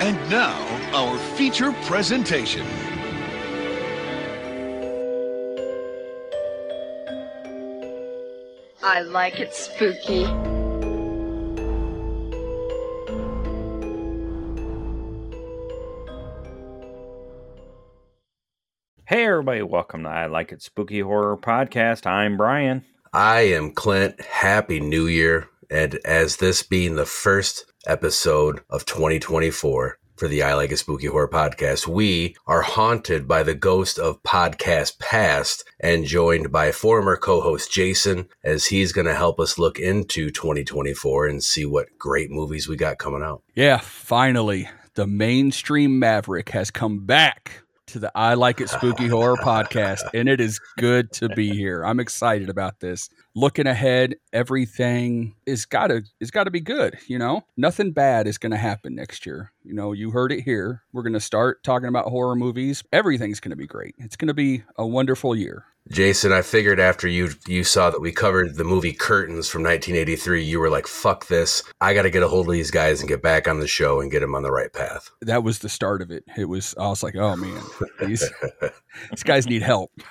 And now, our feature presentation. I like it spooky. Hey, everybody, welcome to I Like It Spooky Horror Podcast. I'm Brian. I am Clint. Happy New Year. And as this being the first episode of 2024 for the I Like It Spooky Horror Podcast, we are haunted by the ghost of podcast past and joined by former co host Jason as he's going to help us look into 2024 and see what great movies we got coming out. Yeah, finally, the mainstream Maverick has come back to the I Like It Spooky Horror podcast, and it is good to be here. I'm excited about this. Looking ahead, everything is gotta is gotta be good. You know, nothing bad is gonna happen next year. You know, you heard it here. We're gonna start talking about horror movies. Everything's gonna be great. It's gonna be a wonderful year. Jason, I figured after you you saw that we covered the movie Curtains from 1983, you were like, "Fuck this! I got to get a hold of these guys and get back on the show and get them on the right path." That was the start of it. It was I was like, "Oh man, these these guys need help."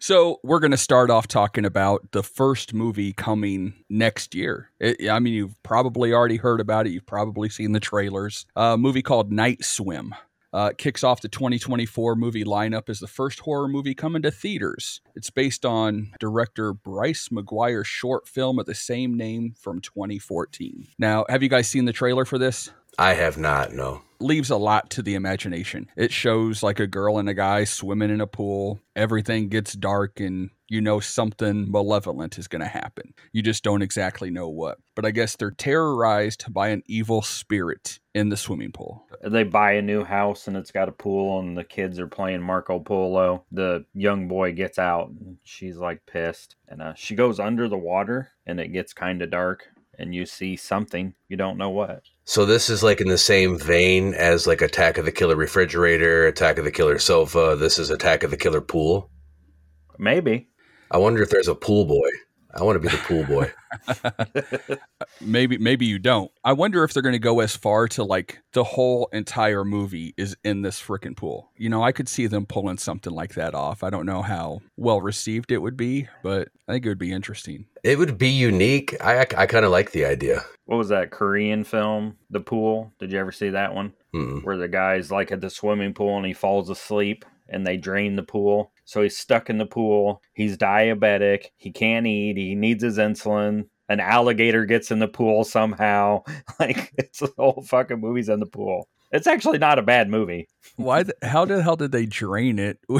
so we're going to start off talking about the first movie coming next year. It, I mean, you've probably already heard about it. You've probably seen the trailers. A movie called Night Swim. Uh, kicks off the 2024 movie lineup as the first horror movie coming to theaters. It's based on director Bryce McGuire's short film of the same name from 2014. Now, have you guys seen the trailer for this? I have not, no. Leaves a lot to the imagination. It shows like a girl and a guy swimming in a pool. Everything gets dark and you know something malevolent is going to happen. You just don't exactly know what. But I guess they're terrorized by an evil spirit in the swimming pool. They buy a new house and it's got a pool, and the kids are playing Marco Polo. The young boy gets out, and she's like pissed. And uh, she goes under the water, and it gets kind of dark, and you see something. You don't know what. So this is like in the same vein as like Attack of the Killer Refrigerator, Attack of the Killer Sofa. This is Attack of the Killer Pool. Maybe. I wonder if there's a pool boy. I want to be the pool boy. maybe maybe you don't. I wonder if they're going to go as far to like the whole entire movie is in this freaking pool. You know, I could see them pulling something like that off. I don't know how well received it would be, but I think it would be interesting. It would be unique. I I kind of like the idea. What was that Korean film, The Pool? Did you ever see that one? Mm-mm. Where the guy's like at the swimming pool and he falls asleep and they drain the pool. So he's stuck in the pool. He's diabetic. He can't eat. He needs his insulin. An alligator gets in the pool somehow. Like it's the whole fucking movie's in the pool. It's actually not a bad movie. Why? The, how the hell did they drain it?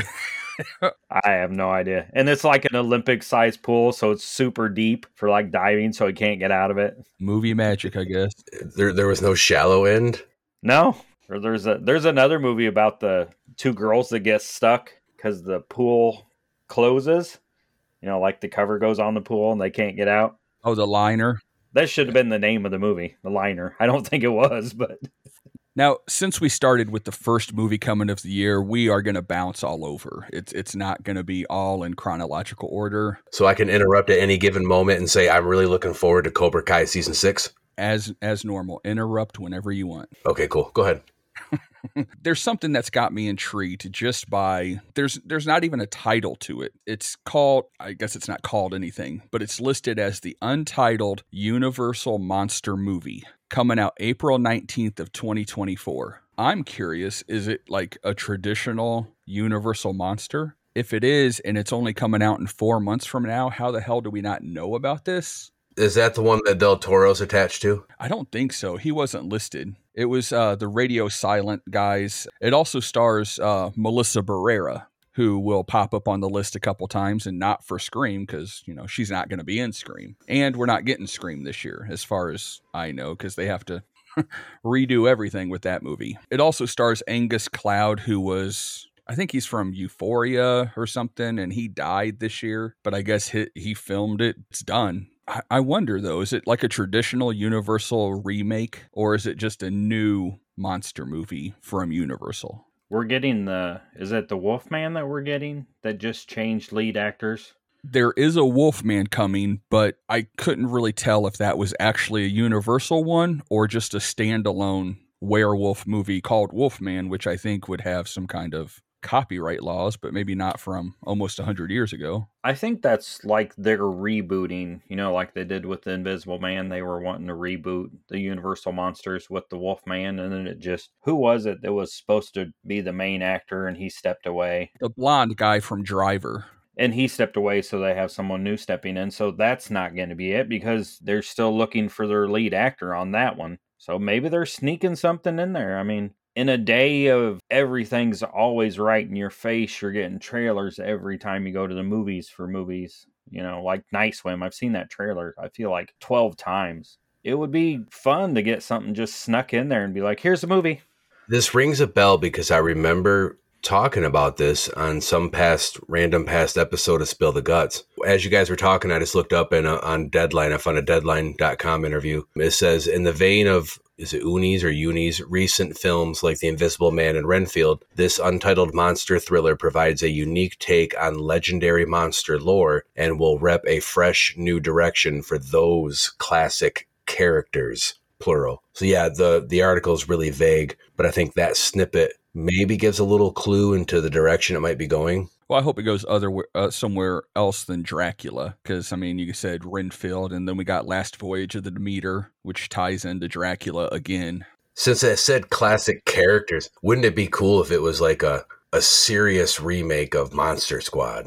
I have no idea. And it's like an Olympic sized pool, so it's super deep for like diving, so he can't get out of it. Movie magic, I guess. There there was no shallow end. No, or there's a there's another movie about the two girls that get stuck because the pool closes. You know, like the cover goes on the pool and they can't get out. Oh, the liner. That should have been the name of the movie, the liner. I don't think it was, but now since we started with the first movie coming of the year, we are going to bounce all over. It's it's not going to be all in chronological order. So I can interrupt at any given moment and say I'm really looking forward to Cobra Kai season six. As as normal, interrupt whenever you want. Okay, cool. Go ahead. there's something that's got me intrigued just by there's there's not even a title to it. It's called I guess it's not called anything, but it's listed as the untitled Universal Monster Movie coming out April 19th of 2024. I'm curious, is it like a traditional Universal Monster? If it is and it's only coming out in 4 months from now, how the hell do we not know about this? Is that the one that Del Toro's attached to? I don't think so. He wasn't listed. It was uh, the Radio Silence guys. It also stars uh, Melissa Barrera, who will pop up on the list a couple times and not for Scream because, you know, she's not going to be in Scream. And we're not getting Scream this year, as far as I know, because they have to redo everything with that movie. It also stars Angus Cloud, who was I think he's from Euphoria or something, and he died this year. But I guess he, he filmed it. It's done. I, wonder though, is it like a traditional Universal remake, or is it just a new monster movie from Universal? We're getting the is it the Wolfman that we're getting that just changed lead actors? there is a Wolfman coming, but I couldn't really tell if that was actually a Universal one or just a standalone werewolf movie called Wolfman, which I think would have some kind of copyright laws, but maybe not from almost 100 years ago. I think that's like they're rebooting, you know, like they did with the Invisible Man. They were wanting to reboot the Universal Monsters with the Wolfman, and then it just who was it that was supposed to be the main actor and he stepped away? The blonde guy from Driver. And he stepped away, so they have someone new stepping in. So that's not going to be it because they're still looking for their lead actor on that one. So maybe they're sneaking something in there. I mean, in a day of everything's always right in your face, you're getting trailers every time you go to the movies for movies. You know, like Night Swim. I've seen that trailer, I feel like 12 times. It would be fun to get something just snuck in there and be like, here's a movie. This rings a bell because I remember talking about this on some past random past episode of Spill the Guts. As you guys were talking, I just looked up uh, on Deadline, I found a Deadline.com interview. It says, in the vein of is it Unis or Unis recent films like The Invisible Man and Renfield, this untitled monster thriller provides a unique take on legendary monster lore and will rep a fresh new direction for those classic characters plural. So yeah, the the article is really vague, but I think that snippet maybe gives a little clue into the direction it might be going. Well, I hope it goes other uh, somewhere else than Dracula, because I mean, you said Renfield, and then we got Last Voyage of the Demeter, which ties into Dracula again. Since I said classic characters, wouldn't it be cool if it was like a a serious remake of Monster Squad?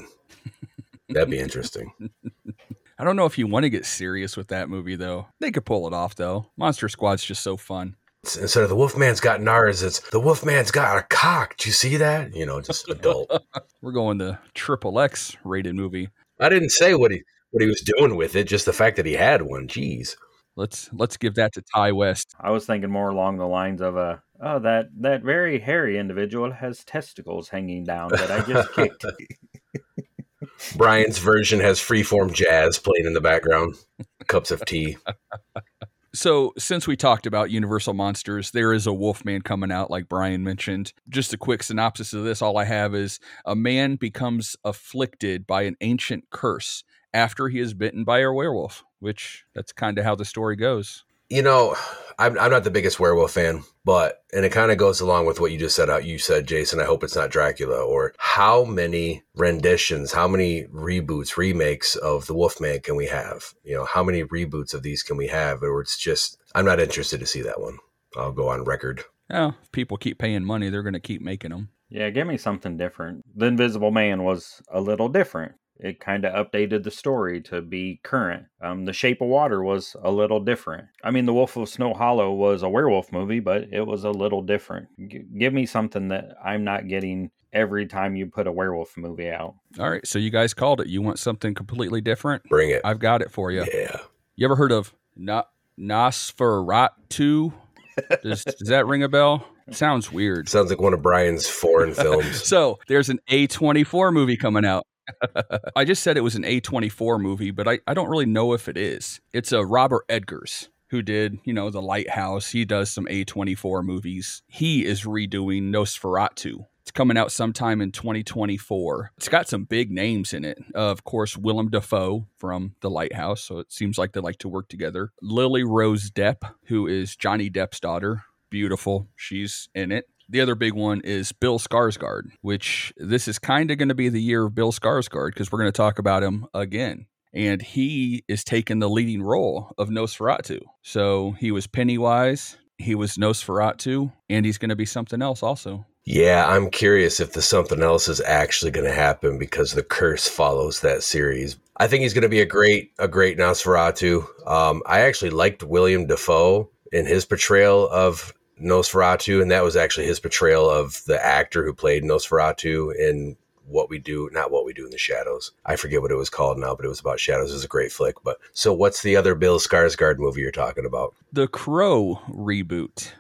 That'd be interesting. I don't know if you want to get serious with that movie though. They could pull it off though. Monster Squad's just so fun instead of the Wolfman's got NARS, it's the Wolfman's got a cock. Do you see that? You know, just adult. We're going the triple X rated movie. I didn't say what he what he was doing with it, just the fact that he had one. Jeez. Let's let's give that to Ti West. I was thinking more along the lines of a oh that that very hairy individual has testicles hanging down that I just kicked. Brian's version has freeform jazz playing in the background, cups of tea. So, since we talked about Universal Monsters, there is a Wolfman coming out, like Brian mentioned. Just a quick synopsis of this all I have is a man becomes afflicted by an ancient curse after he is bitten by a werewolf, which that's kind of how the story goes. You know, I'm, I'm not the biggest werewolf fan, but, and it kind of goes along with what you just said out. You said, Jason, I hope it's not Dracula. Or how many renditions, how many reboots, remakes of The Wolfman can we have? You know, how many reboots of these can we have? Or it's just, I'm not interested to see that one. I'll go on record. Oh, if people keep paying money, they're going to keep making them. Yeah, give me something different. The Invisible Man was a little different it kind of updated the story to be current. Um, the Shape of Water was a little different. I mean, The Wolf of Snow Hollow was a werewolf movie, but it was a little different. G- give me something that I'm not getting every time you put a werewolf movie out. All right, so you guys called it. You want something completely different? Bring it. I've got it for you. Yeah. You ever heard of Na- Nosferatu? Does, does that ring a bell? sounds weird. Sounds like one of Brian's foreign films. so there's an A24 movie coming out. I just said it was an A24 movie, but I, I don't really know if it is. It's a Robert Eggers who did, you know, The Lighthouse. He does some A24 movies. He is redoing Nosferatu. It's coming out sometime in 2024. It's got some big names in it. Uh, of course, Willem Dafoe from The Lighthouse. So it seems like they like to work together. Lily Rose Depp, who is Johnny Depp's daughter. Beautiful. She's in it. The other big one is Bill Skarsgård, which this is kind of going to be the year of Bill Skarsgård because we're going to talk about him again. And he is taking the leading role of Nosferatu. So he was Pennywise, he was Nosferatu, and he's going to be something else also. Yeah, I'm curious if the something else is actually going to happen because the curse follows that series. I think he's going to be a great, a great Nosferatu. Um, I actually liked William Dafoe in his portrayal of Nosferatu, and that was actually his portrayal of the actor who played Nosferatu in what we do, not what we do in the shadows. I forget what it was called now, but it was about shadows. It was a great flick. But so, what's the other Bill Skarsgård movie you're talking about? The Crow reboot.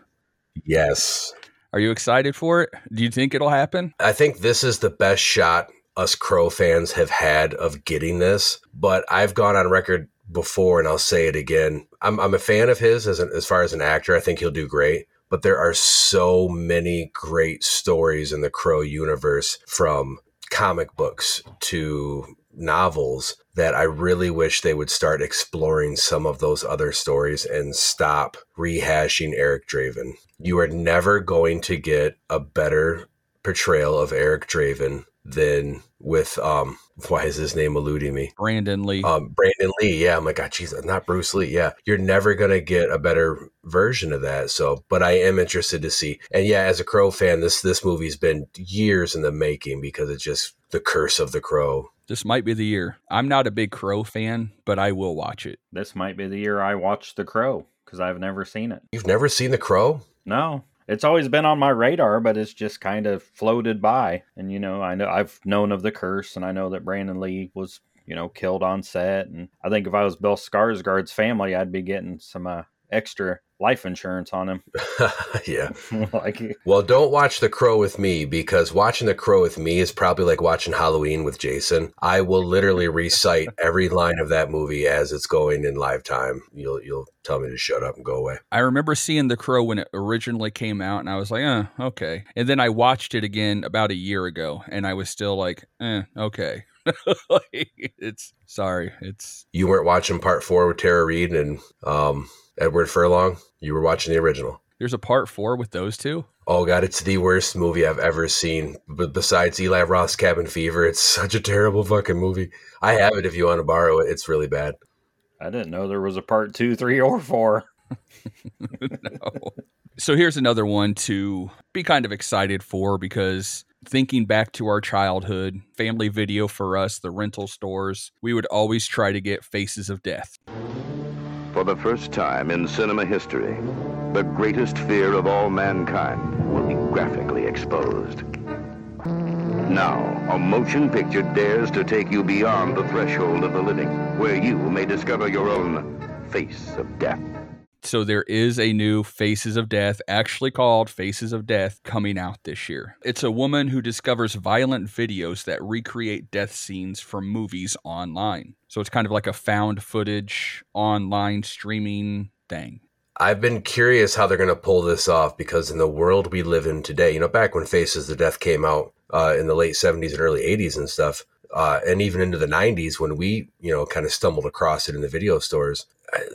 Yes. Are you excited for it? Do you think it'll happen? I think this is the best shot us Crow fans have had of getting this. But I've gone on record before, and I'll say it again. I'm, I'm a fan of his as, an, as far as an actor. I think he'll do great but there are so many great stories in the Crow universe from comic books to novels that I really wish they would start exploring some of those other stories and stop rehashing Eric Draven. You are never going to get a better portrayal of Eric Draven than with um why is his name eluding me? Brandon Lee. Um Brandon Lee. Yeah, I'm like, God, Jesus, not Bruce Lee. Yeah. You're never gonna get a better version of that. So but I am interested to see. And yeah, as a Crow fan, this this movie's been years in the making because it's just the curse of the crow. This might be the year. I'm not a big Crow fan, but I will watch it. This might be the year I watch The Crow because I've never seen it. You've never seen the crow? No, it's always been on my radar, but it's just kind of floated by. And you know, I know I've known of the curse, and I know that Brandon Lee was you know killed on set. And I think if I was Bill Skarsgård's family, I'd be getting some uh, extra life insurance on him. yeah. like, Well, don't watch The Crow with me because watching The Crow with me is probably like watching Halloween with Jason. I will literally recite every line of that movie as it's going in live time. You'll you'll tell me to shut up and go away. I remember seeing The Crow when it originally came out, and I was like, eh, okay. And then I watched it again about a year ago, and I was still like, eh, okay. it's sorry. It's You weren't watching part four with Tara Reid and um, Edward Furlong. You were watching the original. there's a part four with those two. Oh god, it's the worst movie I've ever seen. But besides Eli Roth's Cabin Fever, it's such a terrible fucking movie. I have it if you want to borrow it. It's really bad. I didn't know there was a part two, three, or four. no. So here's another one to be kind of excited for because thinking back to our childhood, family video for us, the rental stores, we would always try to get Faces of Death. For the first time in cinema history, the greatest fear of all mankind will be graphically exposed. Now, a motion picture dares to take you beyond the threshold of the living, where you may discover your own face of death. So there is a new Faces of Death, actually called Faces of Death, coming out this year. It's a woman who discovers violent videos that recreate death scenes from movies online. So it's kind of like a found footage online streaming thing. I've been curious how they're going to pull this off because in the world we live in today, you know, back when Faces of Death came out uh, in the late 70s and early 80s and stuff, uh, and even into the 90s when we, you know, kind of stumbled across it in the video stores,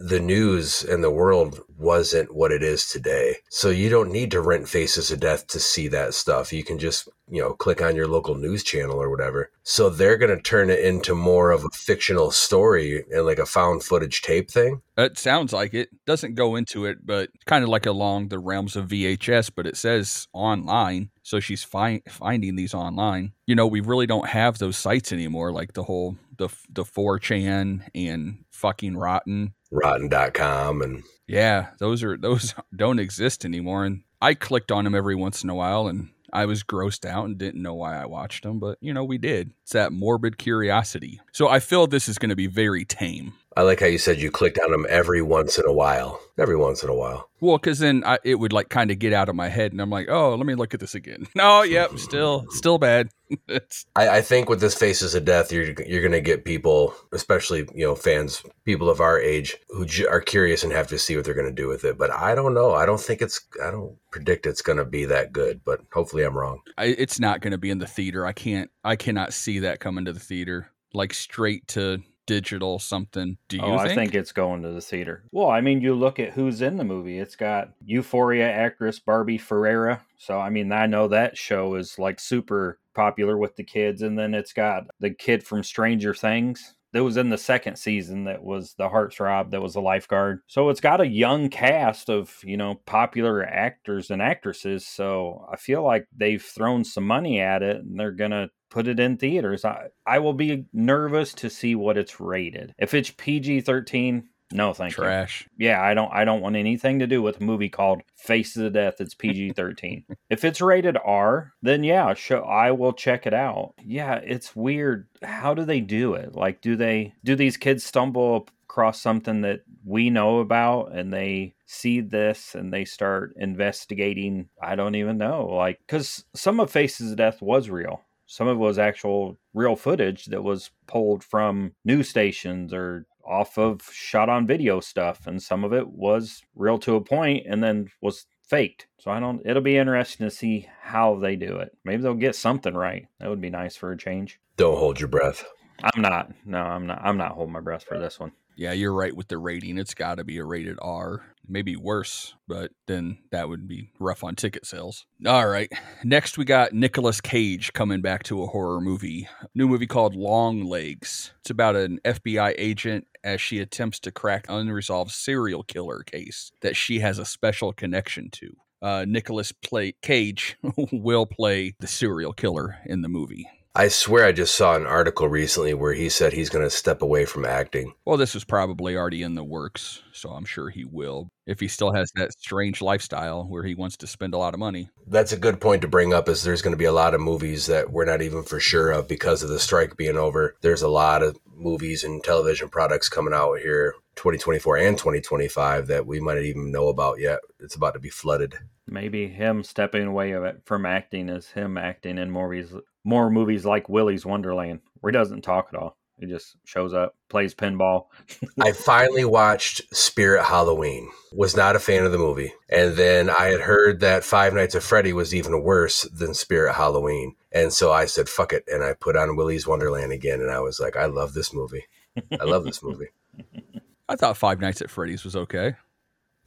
the news and the world wasn't what it is today. So you don't need to rent Faces of Death to see that stuff. You can just, you know, click on your local news channel or whatever. So they're going to turn it into more of a fictional story and like a found footage tape thing. It sounds like it. Doesn't go into it, but kind of like along the realms of VHS, but it says online. So she's fi- finding these online. You know, we really don't have those sites anymore, like the whole the the 4chan and fucking rotten. Rotten.com and Yeah, those are those don't exist anymore. And I clicked on them every once in a while, and I was grossed out and didn't know why I watched them, but you know we did. It's that morbid curiosity. So I feel this is going to be very tame. I like how you said you clicked on them every once in a while. Every once in a while. Well, because then I, it would like kind of get out of my head, and I'm like, oh, let me look at this again. No, yep, still, still bad. I, I think with this Faces of Death, you're you're gonna get people, especially you know fans, people of our age, who j- are curious and have to see what they're gonna do with it. But I don't know. I don't think it's. I don't predict it's gonna be that good. But hopefully, I'm wrong. I, it's not going to be in the theater. I can't. I cannot see that coming to the theater like straight to digital something. Do you oh, think? I think it's going to the theater. Well, I mean, you look at who's in the movie. It's got Euphoria actress Barbie Ferreira. So, I mean, I know that show is like super popular with the kids. And then it's got the kid from Stranger Things that was in the second season that was the heartthrob that was the lifeguard. So it's got a young cast of, you know, popular actors and actresses. So I feel like they've thrown some money at it and they're going to put it in theaters. I, I will be nervous to see what it's rated. If it's PG 13, no, thank you. trash. Yeah, I don't I don't want anything to do with a movie called Faces of the Death. It's PG thirteen. if it's rated R, then yeah, show I will check it out. Yeah, it's weird. How do they do it? Like, do they do these kids stumble across something that we know about and they see this and they start investigating? I don't even know. Like, because some of Faces of Death was real. Some of it was actual real footage that was pulled from news stations or off of shot on video stuff and some of it was real to a point and then was faked so i don't it'll be interesting to see how they do it maybe they'll get something right that would be nice for a change Don't hold your breath. I'm not. No, I'm not. I'm not holding my breath for this one. Yeah, you're right with the rating. It's got to be a rated R, maybe worse, but then that would be rough on ticket sales. All right. Next, we got Nicolas Cage coming back to a horror movie. New movie called Longlegs. It's about an FBI agent as she attempts to crack unresolved serial killer case that she has a special connection to. Uh, Nicholas Cage will play the serial killer in the movie. I swear I just saw an article recently where he said he's going to step away from acting. Well, this was probably already in the works, so I'm sure he will. If he still has that strange lifestyle where he wants to spend a lot of money. That's a good point to bring up is there's going to be a lot of movies that we're not even for sure of because of the strike being over. There's a lot of movies and television products coming out here 2024 and 2025 that we might not even know about yet. It's about to be flooded. Maybe him stepping away from acting is him acting in movies, more movies like Willy's Wonderland, where he doesn't talk at all. He just shows up, plays pinball. I finally watched Spirit Halloween. Was not a fan of the movie. And then I had heard that Five Nights at Freddy was even worse than Spirit Halloween. And so I said, fuck it. And I put on Willy's Wonderland again. And I was like, I love this movie. I love this movie. I thought Five Nights at Freddy's was okay.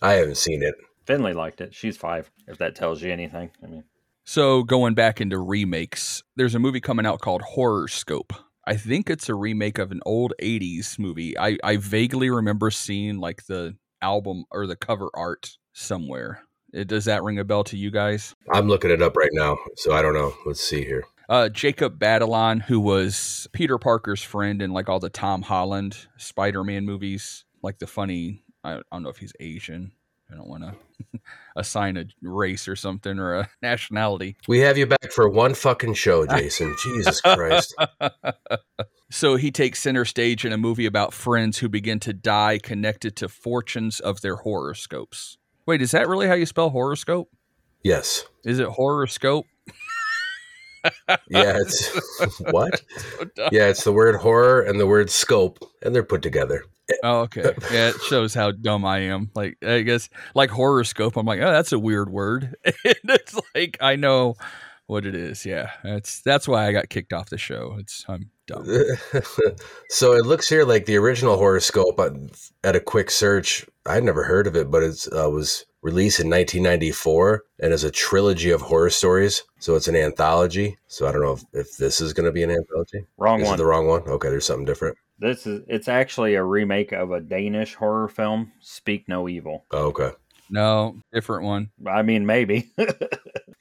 I haven't seen it. Finley liked it. She's five, if that tells you anything. I mean, So going back into remakes, there's a movie coming out called Horrorscope. I think it's a remake of an old 80s movie. I, I vaguely remember seeing like the album or the cover art somewhere. It, does that ring a bell to you guys? I'm looking it up right now. So I don't know. Let's see here. Uh, Jacob Batalon, who was Peter Parker's friend in like all the Tom Holland Spider Man movies, like the funny, I, I don't know if he's Asian. I don't want to assign a race or something or a nationality. We have you back for one fucking show, Jason. Jesus Christ. So he takes center stage in a movie about friends who begin to die connected to fortunes of their horoscopes. Wait, is that really how you spell horoscope? Yes. Is it horoscope? Yeah, it's what? Yeah, it's the word horror and the word scope, and they're put together. Oh, okay. Yeah, it shows how dumb I am. Like, I guess, like horoscope, I'm like, oh, that's a weird word. and it's like, I know what it is. Yeah, that's that's why I got kicked off the show. It's I'm dumb. so it looks here like the original horoscope uh, at a quick search. I'd never heard of it, but it uh, was released in 1994 and is a trilogy of horror stories. So it's an anthology. So I don't know if, if this is going to be an anthology. wrong Is it one. the wrong one? Okay, there's something different. This is it's actually a remake of a Danish horror film, Speak No Evil. Oh, okay. No, different one. I mean, maybe.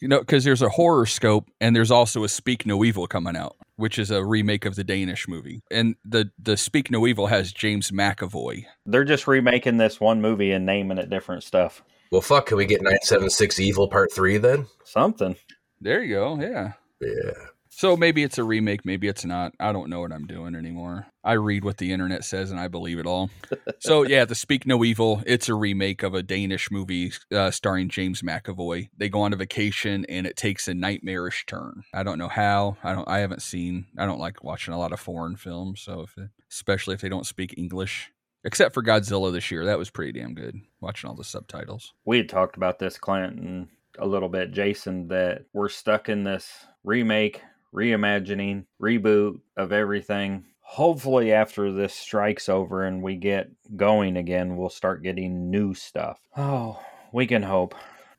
You know, because there's a horoscope and there's also a Speak No Evil coming out, which is a remake of the Danish movie. And the the Speak No Evil has James McAvoy. They're just remaking this one movie and naming it different stuff. Well, fuck. Can we get 976 Evil Part 3 then? Something. There you go. Yeah. Yeah. So maybe it's a remake, maybe it's not. I don't know what I'm doing anymore. I read what the internet says and I believe it all. so yeah, the Speak No Evil, it's a remake of a Danish movie uh, starring James McAvoy. They go on a vacation and it takes a nightmarish turn. I don't know how. I don't. I haven't seen. I don't like watching a lot of foreign films, so if it, especially if they don't speak English. Except for Godzilla this year, that was pretty damn good. Watching all the subtitles. We had talked about this, Clint, and a little bit, Jason, that we're stuck in this remake, reimagining, reboot of everything. Hopefully, after this strike's over and we get going again, we'll start getting new stuff. Oh, we can hope.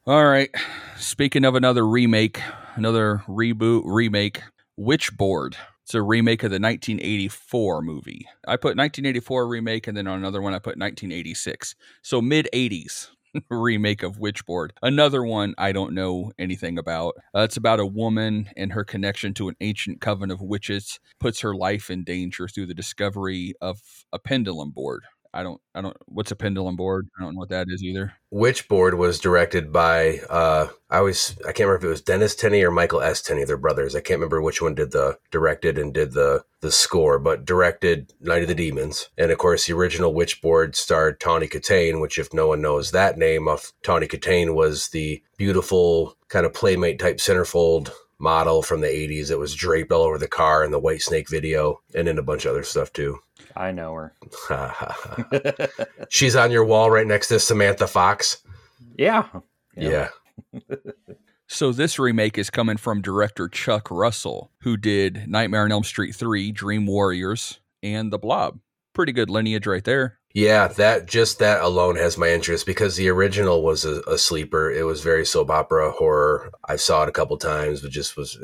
All right. Speaking of another remake, another reboot, remake, Witchboard. It's a remake of the 1984 movie. I put 1984 remake, and then on another one, I put 1986. So mid 80s remake of Witchboard. Another one I don't know anything about. Uh, it's about a woman and her connection to an ancient coven of witches puts her life in danger through the discovery of a pendulum board. I don't, I don't, what's a pendulum board? I don't know what that is either. Witchboard was directed by uh I always I can't remember if it was Dennis Tenney or Michael S. Tenney, they're brothers. I can't remember which one did the directed and did the the score, but directed Night of the Demons. And of course the original Witchboard starred Tawny Kitaen, which if no one knows that name of Tawny Kitaen was the beautiful kind of playmate type centerfold model from the 80s that was draped all over the car in the Whitesnake video and in a bunch of other stuff too. I know her. She's on your wall right next to Samantha Fox. yeah. yeah. So this remake is coming from director Chuck Russell, who did Nightmare on Elm Street 3, Dream Warriors, and The Blob. Pretty good lineage right there. Yeah, that just that alone has my interest because the original was a, a sleeper. It was very soap opera horror. I saw it a couple times, but just was.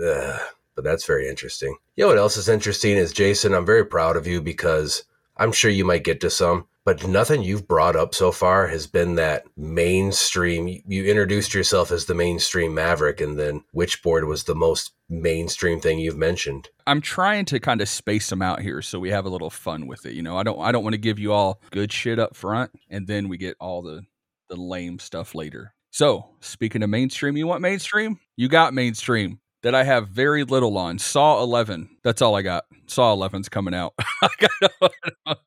But that's very interesting. You know what else is interesting is Jason. I'm very proud of you because I'm sure you might get to some, but nothing you've brought up so far has been that mainstream. You introduced yourself as the mainstream maverick, and then Witchboard was the most mainstream thing you've mentioned. I'm trying to kind of space them out here so we have a little fun with it. You know, I don't I don't want to give you all good shit up front and then we get all the the lame stuff later. So, speaking of mainstream, you want mainstream? You got mainstream that I have very little on. Saw 11. That's all I got. Saw 11's coming out.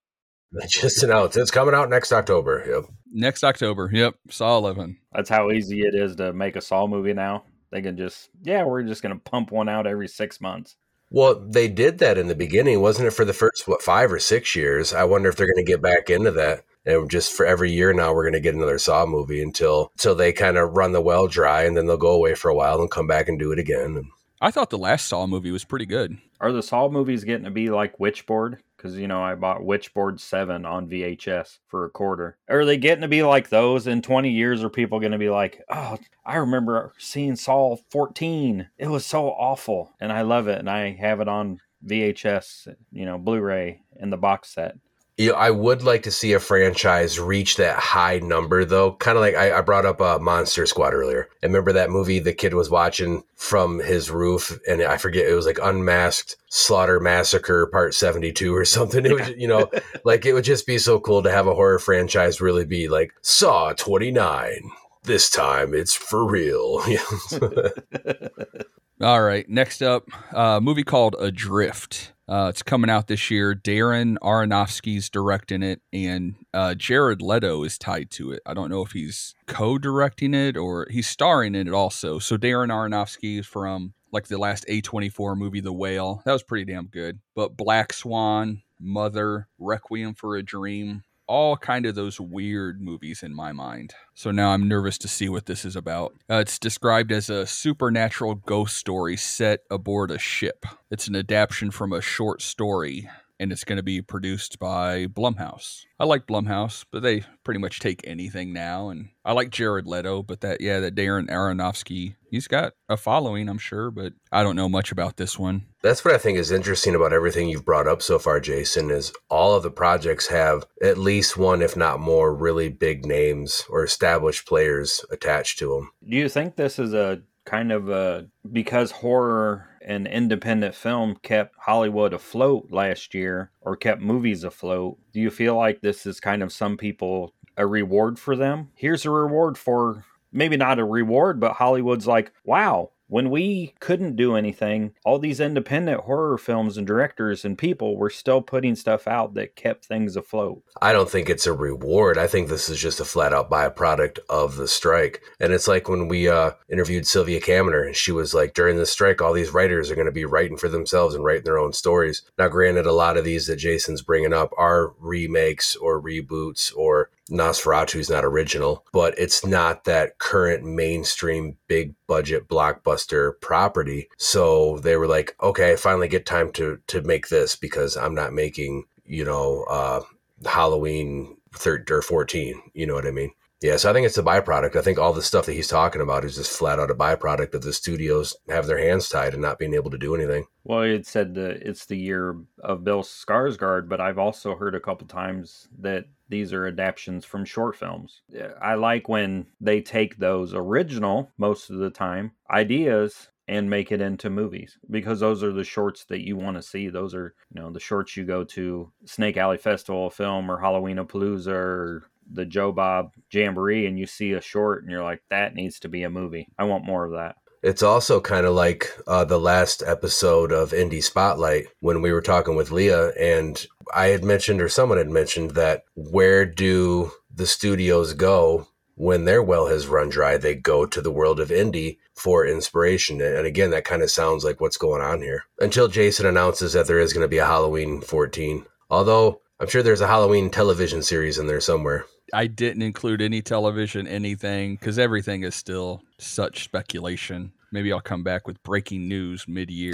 Just announced it's coming out next October. Yep. Next October. Yep. Saw 11. That's how easy it is to make a Saw movie now. They can just, yeah, we're just going to pump one out every six months. Well, they did that in the beginning, wasn't it? For the first what five or six years. I wonder if they're going to get back into that. And just for every year now, we're going to get another Saw movie until until they kind of run the well dry, and then they'll go away for a while and come back and do it again. I thought the last Saw movie was pretty good. Are the Saw movies getting to be like Witchboard? Because you know I bought Witchboard Seven on VHS for a quarter. Are they getting to be like those? In twenty years, are people going to be like, "Oh, I remember seeing Saw 14. It was so awful, and I love it, and I have it on VHS, you know, Blu-ray in the box set." You know, I would like to see a franchise reach that high number, though. Kind of like I, I brought up uh, Monster Squad earlier. I remember that movie the kid was watching from his roof, and I forget it was like Unmasked Slaughter Massacre Part Seventy Two or something. It was, you know, like it would just be so cool to have a horror franchise really be like Saw Twenty Nine. This time it's for real. All right, next up, a uh, movie called Adrift. Uh, it's coming out this year. Darren Aronofsky's directing it, and uh, Jared Leto is tied to it. I don't know if he's co-directing it or he's starring in it also. So Darren Aronofsky from like the last A24 movie, The Whale. That was pretty damn good. But Black Swan, Mother, Requiem for a Dream, all kind of those weird movies in my mind. So now I'm nervous to see what this is about. Uh, it's described as a supernatural ghost story set aboard a ship. It's an adaptation from a short story and it's going to be produced by Blumhouse. I like Blumhouse, but they pretty much take anything now. And I like Jared Leto, but that, yeah, that Darren Aronofsky, he's got a following, I'm sure, but I don't know much about this one. That's what I think is interesting about everything you've brought up so far, Jason, is all of the projects have at least one, if not more, really big names or established players attached to them. Do you think this is a kind of a because horror and independent film kept Hollywood afloat last year or kept movies afloat. Do you feel like this is kind of some people a reward for them? Here's a reward for maybe not a reward, but Hollywood's like, wow, when we couldn't do anything, all these independent horror films and directors and people were still putting stuff out that kept things afloat. I don't think it's a reward. I think this is just a flat out byproduct of the strike. And it's like when we uh, interviewed Sylvia Kamener, and she was like, during the strike, all these writers are going to be writing for themselves and writing their own stories. Now, granted, a lot of these that Jason's bringing up are remakes or reboots or Nosferatu's not original, but it's not that current mainstream big budget blockbuster property. So they were like, okay, I finally get time to to make this because I'm not making, you know, uh Halloween third or 14, you know what I mean? Yeah, so I think it's a byproduct. I think all the stuff that he's talking about is just flat out a byproduct of the studios have their hands tied and not being able to do anything. Well, it said that it's the year of Bill Skarsgård, but I've also heard a couple times that these are adaptations from short films. I like when they take those original, most of the time, ideas and make it into movies because those are the shorts that you want to see. Those are, you know, the shorts you go to Snake Alley Festival film or Halloween Palooza or the Joe Bob Jamboree and you see a short and you're like, that needs to be a movie. I want more of that. It's also kind of like uh, the last episode of Indie Spotlight when we were talking with Leah, and I had mentioned, or someone had mentioned, that where do the studios go when their well has run dry? They go to the world of indie for inspiration. And again, that kind of sounds like what's going on here. Until Jason announces that there is going to be a Halloween 14. Although I'm sure there's a Halloween television series in there somewhere. I didn't include any television, anything, because everything is still such speculation. Maybe I'll come back with breaking news mid year.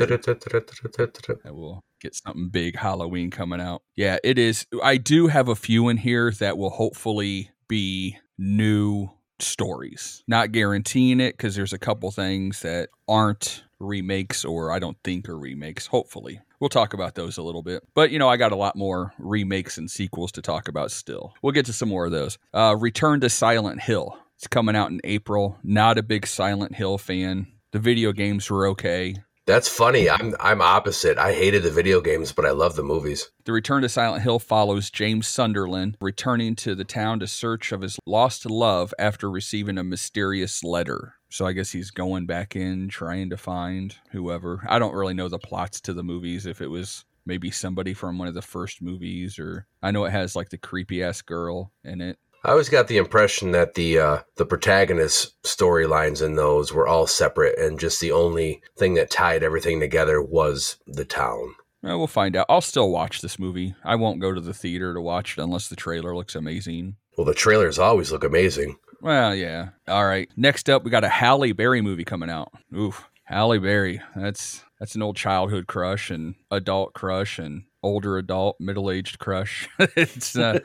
I will get something big Halloween coming out. Yeah, it is. I do have a few in here that will hopefully be new stories. Not guaranteeing it because there's a couple things that aren't remakes or I don't think are remakes. Hopefully. We'll talk about those a little bit. But, you know, I got a lot more remakes and sequels to talk about still. We'll get to some more of those. Uh, Return to Silent Hill. It's coming out in April. Not a big Silent Hill fan. The video games were okay. That's funny. I'm I'm opposite. I hated the video games, but I love the movies. The Return to Silent Hill follows James Sunderland returning to the town to search of his lost love after receiving a mysterious letter. So I guess he's going back in trying to find whoever. I don't really know the plots to the movies if it was maybe somebody from one of the first movies or I know it has like the creepy ass girl in it. I always got the impression that the uh, the protagonist storylines in those were all separate, and just the only thing that tied everything together was the town. Well, we'll find out. I'll still watch this movie. I won't go to the theater to watch it unless the trailer looks amazing. Well, the trailers always look amazing. Well, yeah. All right. Next up, we got a Halle Berry movie coming out. Oof, Halle Berry. That's that's an old childhood crush and adult crush and older adult, middle aged crush. it's uh,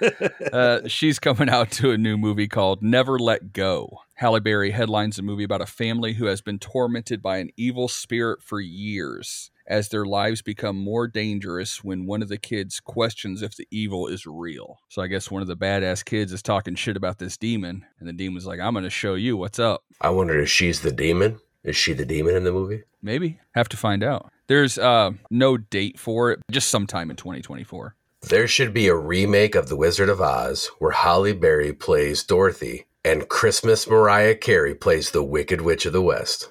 uh, she's coming out to a new movie called Never Let Go. Halle Berry headlines a movie about a family who has been tormented by an evil spirit for years as their lives become more dangerous when one of the kids questions if the evil is real. So I guess one of the badass kids is talking shit about this demon, and the demon's like, I'm going to show you what's up. I wonder if she's the demon. Is she the demon in the movie? Maybe. Have to find out. There's uh, no date for it, just sometime in 2024. There should be a remake of The Wizard of Oz where Halle Berry plays Dorothy and Christmas Mariah Carey plays the Wicked Witch of the West.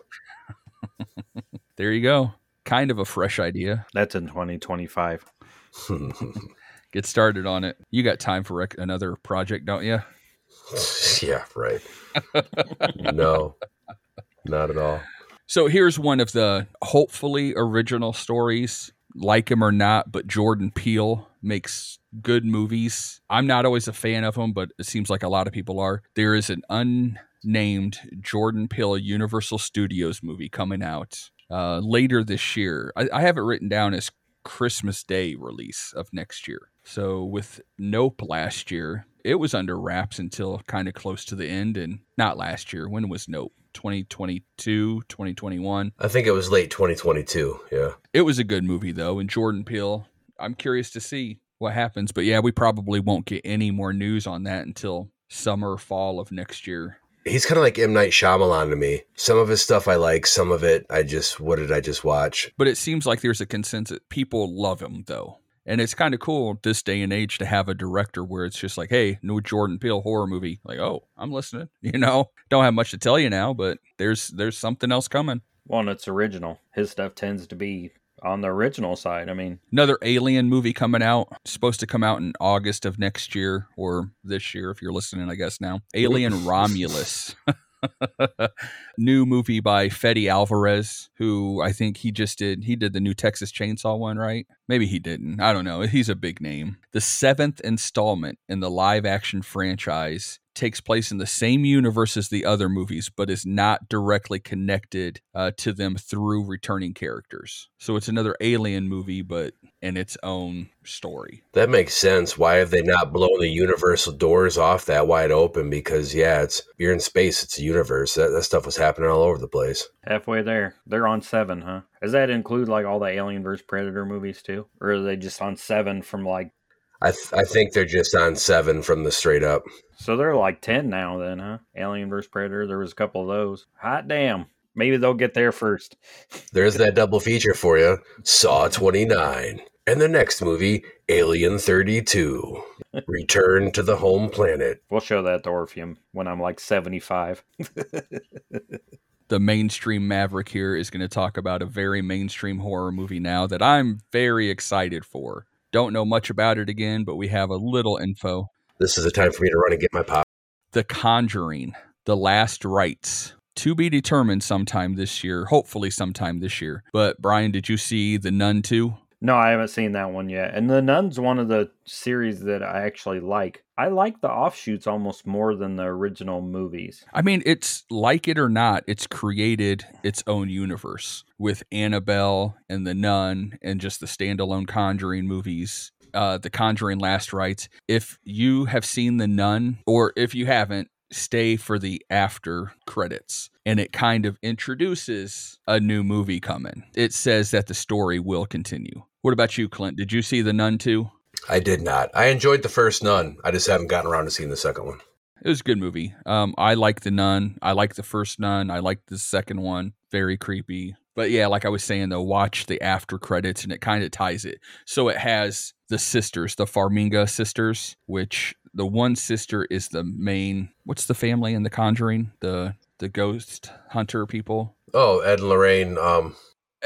there you go. Kind of a fresh idea. That's in 2025. Get started on it. You got time for rec- another project, don't you? yeah, right. no, not at all. So here's one of the hopefully original stories. Like him or not, but Jordan Peele makes good movies. I'm not always a fan of him, but it seems like a lot of people are. There is an unnamed Jordan Peele Universal Studios movie coming out uh, later this year. I, I have it written down as Christmas Day release of next year. So with Nope last year, it was under wraps until kind of close to the end, and not last year. When was Nope? 2022, 2021. I think it was late 2022. Yeah. It was a good movie though, and Jordan Peele. I'm curious to see what happens, but yeah, we probably won't get any more news on that until summer, fall of next year. He's kind of like M Night Shyamalan to me. Some of his stuff I like, some of it I just what did I just watch? But it seems like there's a consensus. People love him though. And it's kind of cool this day and age to have a director where it's just like, hey, new Jordan Peele horror movie. Like, oh, I'm listening. You know, don't have much to tell you now, but there's there's something else coming. Well, and it's original. His stuff tends to be on the original side. I mean, another Alien movie coming out, supposed to come out in August of next year or this year if you're listening, I guess now. Alien Romulus. new movie by Fede Alvarez, who I think he just did. He did the new Texas Chainsaw one, right? Maybe he didn't. I don't know. He's a big name. The seventh installment in the live action franchise takes place in the same universe as the other movies, but is not directly connected uh, to them through returning characters. So it's another alien movie, but in its own story. That makes sense. Why have they not blown the universal doors off that wide open? Because yeah, it's you're in space. It's a universe. That, that stuff was happening all over the place. Halfway there, they're on seven, huh? Does that include like all the Alien vs Predator movies too, or are they just on seven from like? I th- I think they're just on seven from the straight up. So they're like ten now, then, huh? Alien vs Predator. There was a couple of those. Hot damn. Maybe they'll get there first. There's that double feature for you. Saw 29. And the next movie, Alien 32. Return to the home planet. We'll show that to Orpheum when I'm like 75. the mainstream Maverick here is going to talk about a very mainstream horror movie now that I'm very excited for. Don't know much about it again, but we have a little info. This is the time for me to run and get my pop. The Conjuring, The Last Rites. To be determined sometime this year, hopefully sometime this year. But Brian, did you see The Nun 2? No, I haven't seen that one yet. And The Nun's one of the series that I actually like. I like the offshoots almost more than the original movies. I mean, it's like it or not, it's created its own universe with Annabelle and The Nun and just the standalone Conjuring movies. Uh, the Conjuring Last Rites. If you have seen The Nun, or if you haven't, stay for the after credits and it kind of introduces a new movie coming. It says that the story will continue. What about you, Clint? Did you see The Nun too? I did not. I enjoyed the first Nun. I just haven't gotten around to seeing the second one. It was a good movie. Um, I like The Nun. I like the first Nun. I like the second one. Very creepy. But yeah, like I was saying though, watch the after credits and it kind of ties it. So it has the sisters, the Farmiga sisters, which the one sister is the main what's the family in the conjuring? The the ghost hunter people. Oh, Ed and Lorraine. Um,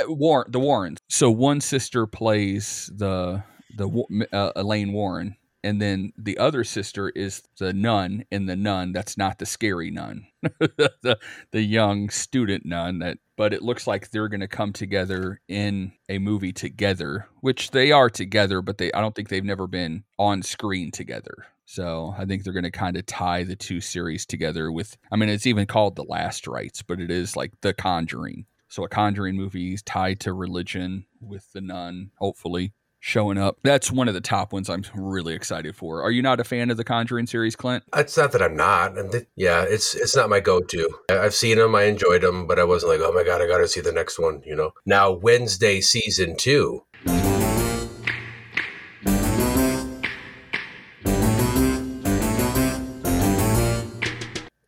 Warren, the Warrens. So one sister plays the the uh, Elaine Warren, and then the other sister is the nun in the nun. That's not the scary nun, the the young student nun. That, but it looks like they're going to come together in a movie together, which they are together, but they I don't think they've never been on screen together. So I think they're going to kind of tie the two series together with. I mean, it's even called the Last Rites, but it is like the Conjuring. So a Conjuring movie tied to religion with the nun, hopefully showing up. That's one of the top ones I'm really excited for. Are you not a fan of the Conjuring series, Clint? it's not that I'm not, and yeah, it's it's not my go-to. I've seen them, I enjoyed them, but I wasn't like, oh my god, I got to see the next one. You know. Now Wednesday season two.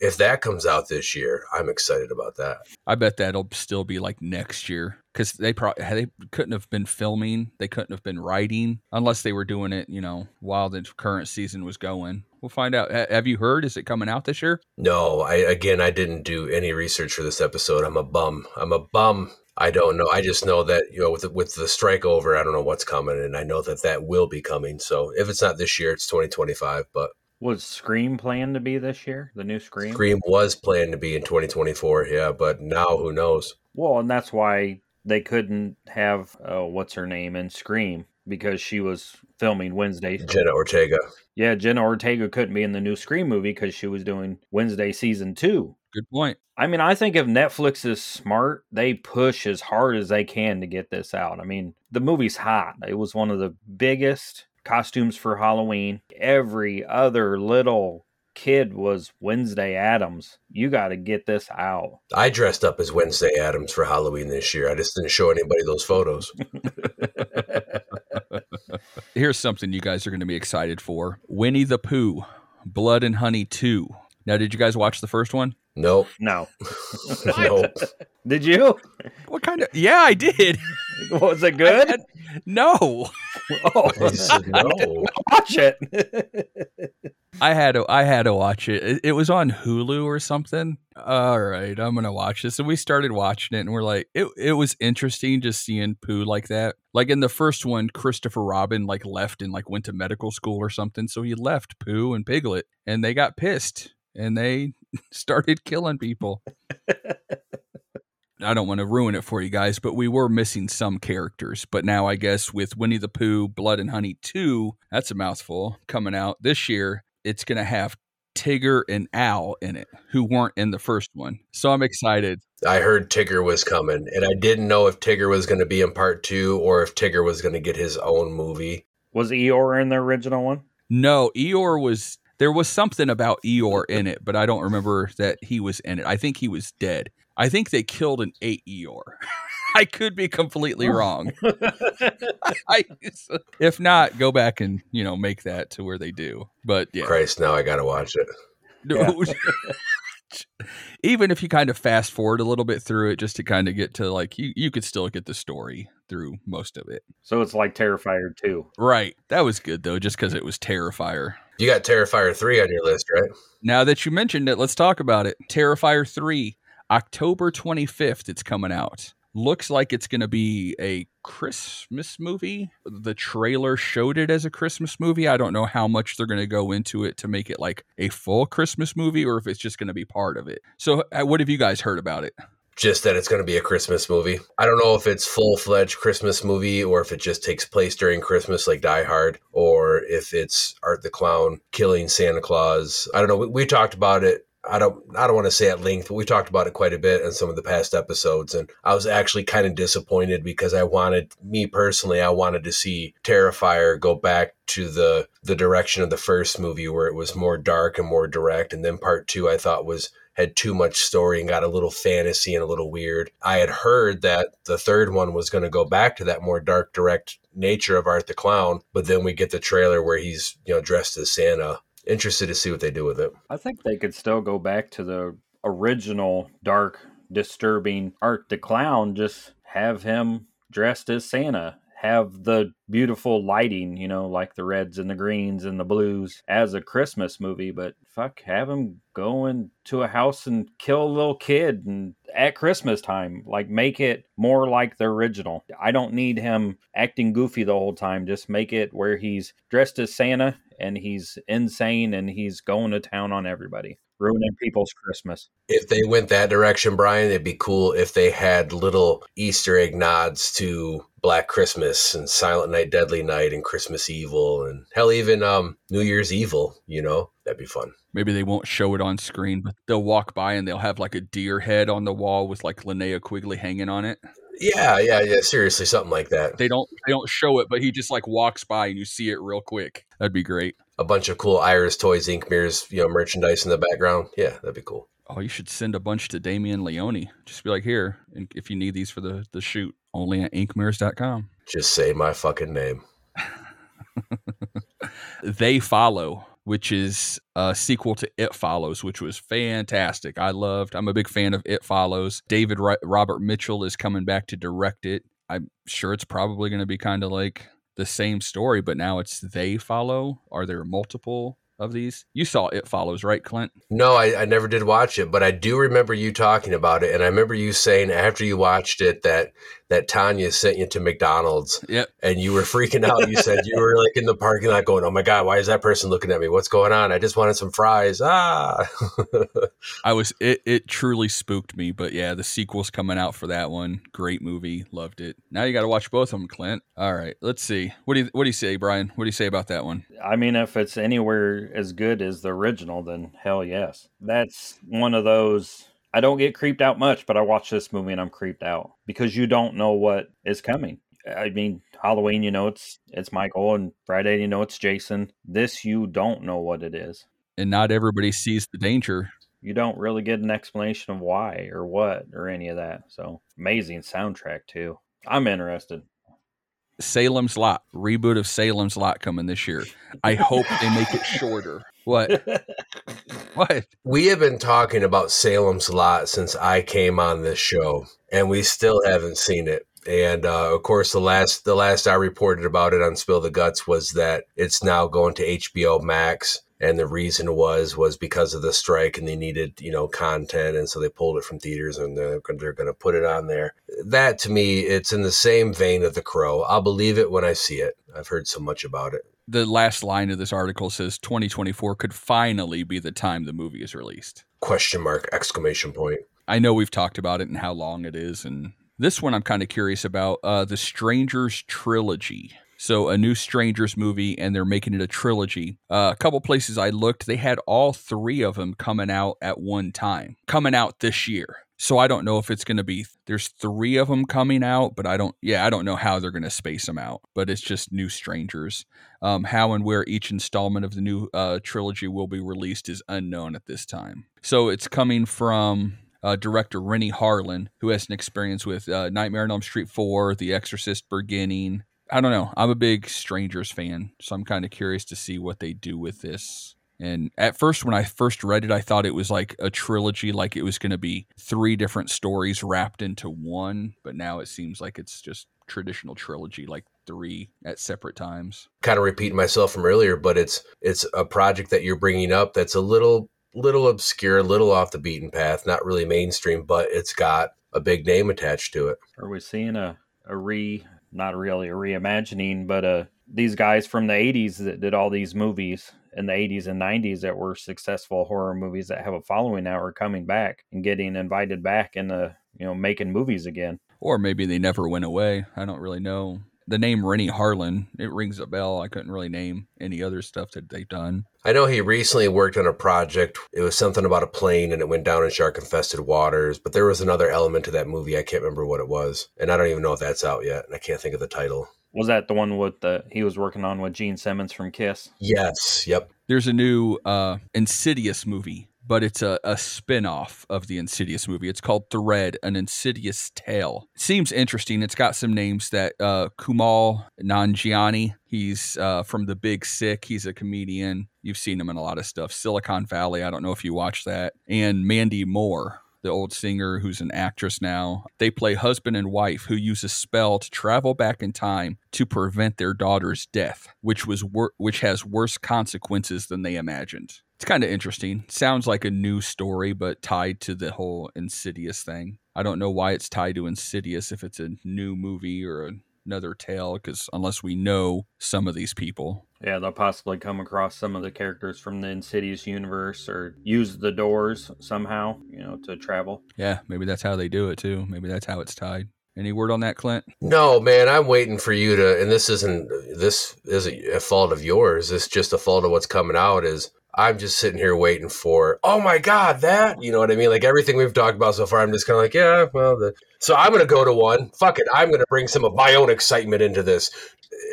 If that comes out this year, I'm excited about that. I bet that'll still be like next year because they probably they couldn't have been filming, they couldn't have been writing unless they were doing it, you know, while the current season was going. We'll find out. Ha- Have you heard? Is it coming out this year? No, I again, I didn't do any research for this episode. I'm a bum. I'm a bum. I don't know. I just know that you know with the, with the strike over, I don't know what's coming, and I know that that will be coming. So if it's not this year, it's 2025. But Was Scream planned to be this year? The new Scream? Scream was planned to be in 2024. Yeah, but now who knows? Well, and that's why they couldn't have uh, what's her name in Scream because she was filming Wednesday. Jenna Ortega. Yeah, Jenna Ortega couldn't be in the new Scream movie because she was doing Wednesday season two. Good point. I mean, I think if Netflix is smart, they push as hard as they can to get this out. I mean, the movie's hot. It was one of the biggest costumes for Halloween. Every other little kid was Wednesday Addams. You got to get this out. I dressed up as Wednesday Addams for Halloween this year. I just didn't show anybody those photos. Here's something you guys are going to be excited for Winnie the Pooh, Blood and Honey 2. Now, did you guys watch the first one? Nope. No. nope. Did you? What kind of. Yeah, I did. Was it good? no. Oh, He said no. watch it. I had to I had to watch it. it. It was on Hulu or something. All right, I'm gonna watch this. And we started watching it, and we're like, it it was interesting just seeing Pooh like that. Like in the first one, Christopher Robin like left and like went to medical school or something. So he left Pooh and Piglet, and they got pissed and they started killing people. I don't want to ruin it for you guys, but we were missing some characters. But now I guess with Winnie the Pooh, Blood and Honey 2, that's a mouthful coming out this year. It's going to have Tigger and Owl in it, who weren't in the first one. So I'm excited. I heard Tigger was coming, and I didn't know if Tigger was going to be in part two or if Tigger was going to get his own movie. Was Eeyore in the original one? No, Eeyore was. There was something about Eeyore in it, but I don't remember that he was in it. I think he was dead. I think they killed and ate Eeyore. I could be completely oh. wrong. I, if not, go back and you know make that to where they do. But yeah, Christ, now I got to watch it. even if you kind of fast forward a little bit through it, just to kind of get to like you, you could still get the story through most of it. So it's like Terrifier too, Right, that was good though, just because it was Terrifier. You got Terrifier 3 on your list, right? Now that you mentioned it, let's talk about it. Terrifier 3, October 25th, it's coming out. Looks like it's going to be a Christmas movie. The trailer showed it as a Christmas movie. I don't know how much they're going to go into it to make it like a full Christmas movie or if it's just going to be part of it. So, uh, what have you guys heard about it? Just that it's going to be a Christmas movie. I don't know if it's full fledged Christmas movie or if it just takes place during Christmas like Die Hard or if it's Art the Clown killing Santa Claus. I don't know. We, we talked about it I don't I don't want to say at length, but we talked about it quite a bit in some of the past episodes and I was actually kind of disappointed because I wanted me personally I wanted to see Terrifier go back to the the direction of the first movie where it was more dark and more direct and then part 2 I thought was had too much story and got a little fantasy and a little weird. I had heard that the third one was going to go back to that more dark, direct nature of Art the Clown, but then we get the trailer where he's, you know, dressed as Santa. Interested to see what they do with it. I think they could still go back to the original dark, disturbing Art the Clown, just have him dressed as Santa have the beautiful lighting, you know, like the reds and the greens and the blues as a Christmas movie, but fuck, have him go into a house and kill a little kid and at Christmas time. Like make it more like the original. I don't need him acting goofy the whole time. Just make it where he's dressed as Santa and he's insane and he's going to town on everybody ruining people's Christmas. If they went that direction, Brian, it'd be cool if they had little Easter egg nods to Black Christmas and Silent Night, Deadly Night and Christmas Evil and hell, even um, New Year's Evil. You know, that'd be fun. Maybe they won't show it on screen, but they'll walk by and they'll have like a deer head on the wall with like Linnea Quigley hanging on it. Yeah, yeah, yeah. Seriously, something like that. They don't they don't show it, but he just like walks by and you see it real quick. That'd be great. A bunch of cool Iris Toys Ink mirrors, you know, merchandise in the background. Yeah, that'd be cool. Oh, you should send a bunch to Damien Leone. Just be like, here, and if you need these for the the shoot, only at inkmirrors.com. Just say my fucking name. they follow which is a sequel to It Follows, which was fantastic. I loved. I'm a big fan of It Follows. David Robert Mitchell is coming back to direct it. I'm sure it's probably going to be kind of like the same story, but now it's they follow. Are there multiple of these? You saw It Follows, right, Clint? No, I, I, never did watch it, but I do remember you talking about it, and I remember you saying after you watched it that that Tanya sent you to McDonald's. Yep. And you were freaking out. You said you were like in the parking lot going, "Oh my god, why is that person looking at me? What's going on? I just wanted some fries." Ah. I was it. It truly spooked me, but yeah, the sequel's coming out for that one. Great movie, loved it. Now you got to watch both of them, Clint. All right, let's see. What do you What do you say, Brian? What do you say about that one? I mean, if it's anywhere as good as the original, then hell yes. That's one of those I don't get creeped out much, but I watch this movie and I'm creeped out because you don't know what is coming. I mean, Halloween, you know it's it's Michael, and Friday, you know it's Jason. This you don't know what it is, and not everybody sees the danger. You don't really get an explanation of why or what or any of that. So amazing soundtrack too. I'm interested. Salem's Lot reboot of Salem's Lot coming this year. I hope they make it shorter. What? what? We have been talking about Salem's Lot since I came on this show, and we still haven't seen it. And uh, of course, the last the last I reported about it on Spill the Guts was that it's now going to HBO Max, and the reason was was because of the strike, and they needed you know content, and so they pulled it from theaters, and they're, they're going to put it on there. That to me, it's in the same vein of The Crow. I'll believe it when I see it. I've heard so much about it the last line of this article says 2024 could finally be the time the movie is released. Question mark exclamation point. I know we've talked about it and how long it is and this one I'm kind of curious about uh the Strangers trilogy. So a new Strangers movie and they're making it a trilogy. Uh, a couple places I looked, they had all 3 of them coming out at one time. Coming out this year. So I don't know if it's going to be there's 3 of them coming out, but I don't yeah, I don't know how they're going to space them out. But it's just new Strangers. Um, how and where each installment of the new uh, trilogy will be released is unknown at this time. So it's coming from uh, director Renny Harlin, who has an experience with uh, Nightmare on Elm Street 4, The Exorcist Beginning. I don't know. I'm a big Strangers fan, so I'm kind of curious to see what they do with this. And at first, when I first read it, I thought it was like a trilogy, like it was going to be three different stories wrapped into one. But now it seems like it's just traditional trilogy, like three at separate times. Kind of repeating myself from earlier, but it's it's a project that you're bringing up that's a little little obscure, a little off the beaten path, not really mainstream, but it's got a big name attached to it. Are we seeing a a re not really a reimagining, but uh these guys from the 80s that did all these movies in the 80s and 90s that were successful horror movies that have a following now are coming back and getting invited back in the you know, making movies again. Or maybe they never went away. I don't really know. The name Renny Harlin, it rings a bell. I couldn't really name any other stuff that they've done. I know he recently worked on a project. It was something about a plane and it went down in shark infested waters, but there was another element to that movie. I can't remember what it was. And I don't even know if that's out yet. And I can't think of the title. Was that the one with the he was working on with Gene Simmons from Kiss? Yes. Yep. There's a new uh, Insidious movie, but it's a, a spin off of the Insidious movie. It's called Thread, an Insidious Tale. seems interesting. It's got some names that uh, Kumail Nanjiani, he's uh, from The Big Sick. He's a comedian. You've seen him in a lot of stuff. Silicon Valley, I don't know if you watched that. And Mandy Moore, the old singer who's an actress now. They play husband and wife who use a spell to travel back in time to prevent their daughter's death, which was wor- which has worse consequences than they imagined. It's kind of interesting. Sounds like a new story, but tied to the whole Insidious thing. I don't know why it's tied to Insidious if it's a new movie or another tale, because unless we know some of these people, Yeah, they'll possibly come across some of the characters from the Insidious universe or use the doors somehow, you know, to travel. yeah, maybe that's how they do it too. Maybe that's how it's tied. Any word on that, Clint? No, man, I'm waiting for you to, and this isn't, this isn't a fault of yours. It's just a fault of what's coming out is I'm just sitting here waiting for, oh my God, that, you know what I mean? Like everything we've talked about so far, I'm just kind of like, yeah, well, the, so I'm going to go to one. Fuck it. I'm going to bring some of my own excitement into this.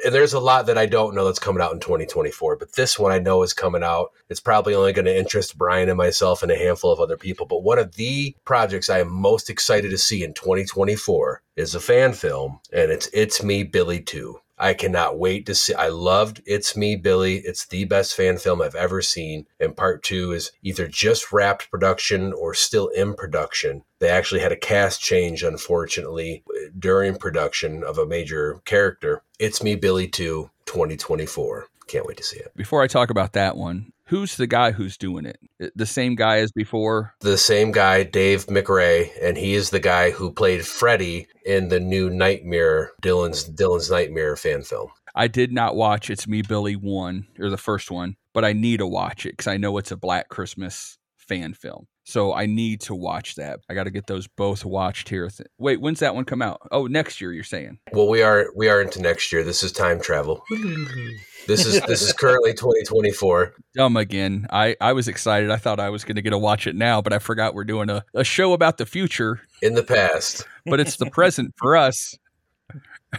And there's a lot that I don't know that's coming out in 2024, but this one I know is coming out. It's probably only going to interest Brian and myself and a handful of other people. But one of the projects I am most excited to see in 2024 is a fan film, and it's It's Me, Billy 2. I cannot wait to see. I loved It's Me, Billy. It's the best fan film I've ever seen. And part two is either just wrapped production or still in production. They actually had a cast change, unfortunately, during production of a major character. It's Me, Billy 2, 2024. Can't wait to see it. Before I talk about that one, who's the guy who's doing it? The same guy as before? The same guy, Dave McRae, and he is the guy who played Freddy in the new Nightmare, Dylan's Dylan's Nightmare fan film. I did not watch It's Me Billy 1 or the first one, but I need to watch it cuz I know it's a Black Christmas fan film. So I need to watch that. I got to get those both watched here. Th- Wait, when's that one come out? Oh, next year you're saying. Well, we are we are into next year. This is time travel. This is this is currently 2024. Dumb again. I I was excited. I thought I was going to get to watch it now, but I forgot we're doing a, a show about the future, In the past, but it's the present for us.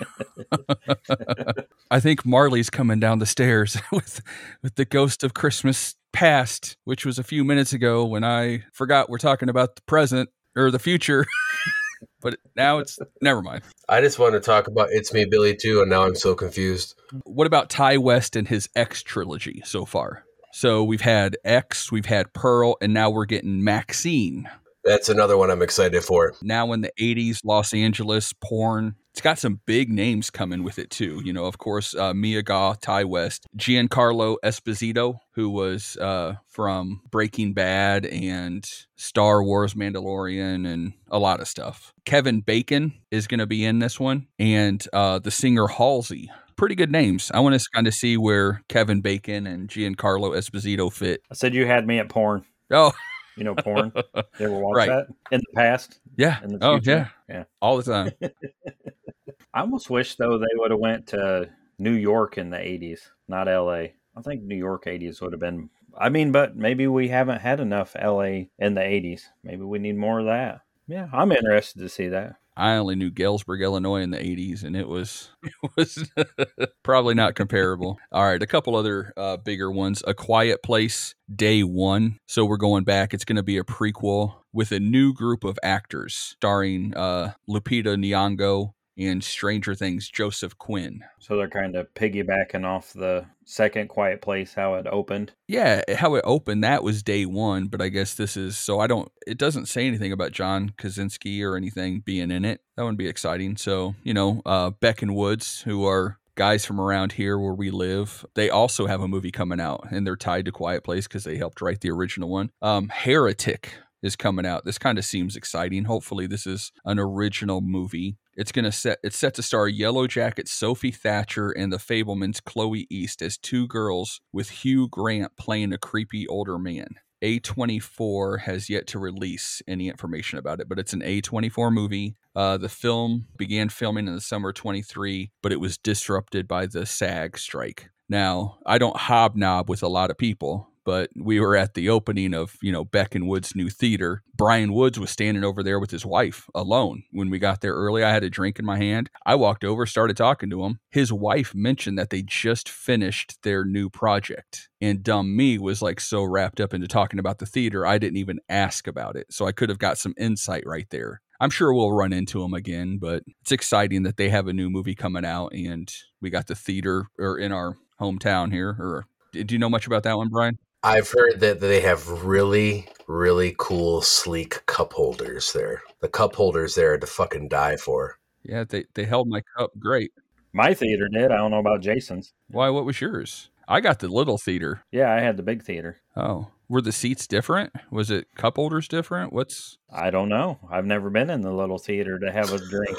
I think Marley's coming down the stairs with with the ghost of Christmas past, which was a few minutes ago when I forgot we're talking about the present or the future. but now it's never mind. I just want to talk about It's Me, Billy too, and now I'm so confused. What about Ti West and his X trilogy so far? So we've had X, we've had Pearl, and now we're getting Maxine. That's another one I'm excited for. Now in the 80s, Los Angeles porn. It's got some big names coming with it too. You know, of course, uh, Mia Goth, Ti West, Giancarlo Esposito, who was uh, from Breaking Bad and Star Wars Mandalorian and a lot of stuff. Kevin Bacon is going to be in this one, and uh, the singer Halsey. Pretty good names. I want to kind of see where Kevin Bacon and Giancarlo Esposito fit. I said you had me at porn. Oh, You know, porn. You ever watch Right. that in the past? Yeah. In the Oh, yeah. Yeah. All the time. I almost wish though they would have went to New York in the '80s, not LA. I think New York '80s would have been. I mean, but maybe we haven't had enough LA in the '80s. Maybe we need more of that. Yeah, I'm interested to see that. I only knew Galesburg, Illinois in the 80s, and it was it was probably not comparable. All right, a couple other uh, bigger ones. A Quiet Place, Day One. So we're going back. It's going to be a prequel with a new group of actors starring uh, Lupita Nyong'o and Stranger Things Joseph Quinn. So they're kind of piggybacking off the second Quiet Place, how it opened. Yeah, how it opened, that was day one, but I guess this is so I don't it doesn't say anything about John Krasinski or anything being in it. That wouldn't be exciting. So, you know, uh Beck and Woods, who are guys from around here where we live, they also have a movie coming out and they're tied to Quiet Place because they helped write the original one. Um Heretic is coming out. This kind of seems exciting. Hopefully this is an original movie. It's gonna set it's set to star Yellow Jacket Sophie Thatcher and the Fabelmans Chloe East as two girls with Hugh Grant playing a creepy older man. A24 has yet to release any information about it, but it's an A24 movie. Uh, the film began filming in the summer of 23, but it was disrupted by the SAG strike. Now, I don't hobnob with a lot of people, but we were at the opening of, you know, Beck and Wood's new theater. Bryan Woods was standing over there with his wife alone. When we got there early, I had a drink in my hand. I walked over, started talking to him. His wife mentioned that they just finished their new project. And dumb me was like so wrapped up into talking about the theater, I didn't even ask about it. So I could have got some insight right there. I'm sure we'll run into them again, but it's exciting that they have a new movie coming out and we got the theater or in our hometown here. Or do you know much about that one, Brian? I've heard that they have really, really cool, sleek cup holders there. The cup holders there are to fucking die for. Yeah, they, they held my cup great. My theater did. I don't know about Jason's. Why? What was yours? I got the little theater. Yeah, I had the big theater. Oh, were the seats different? Was it cup holders different? What's I don't know. I've never been in the little theater to have a drink.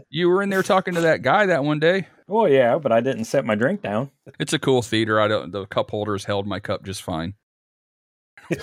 you were in there talking to that guy that one day? well, yeah, but I didn't set my drink down. It's a cool theater. I don't. The cup holders held my cup just fine.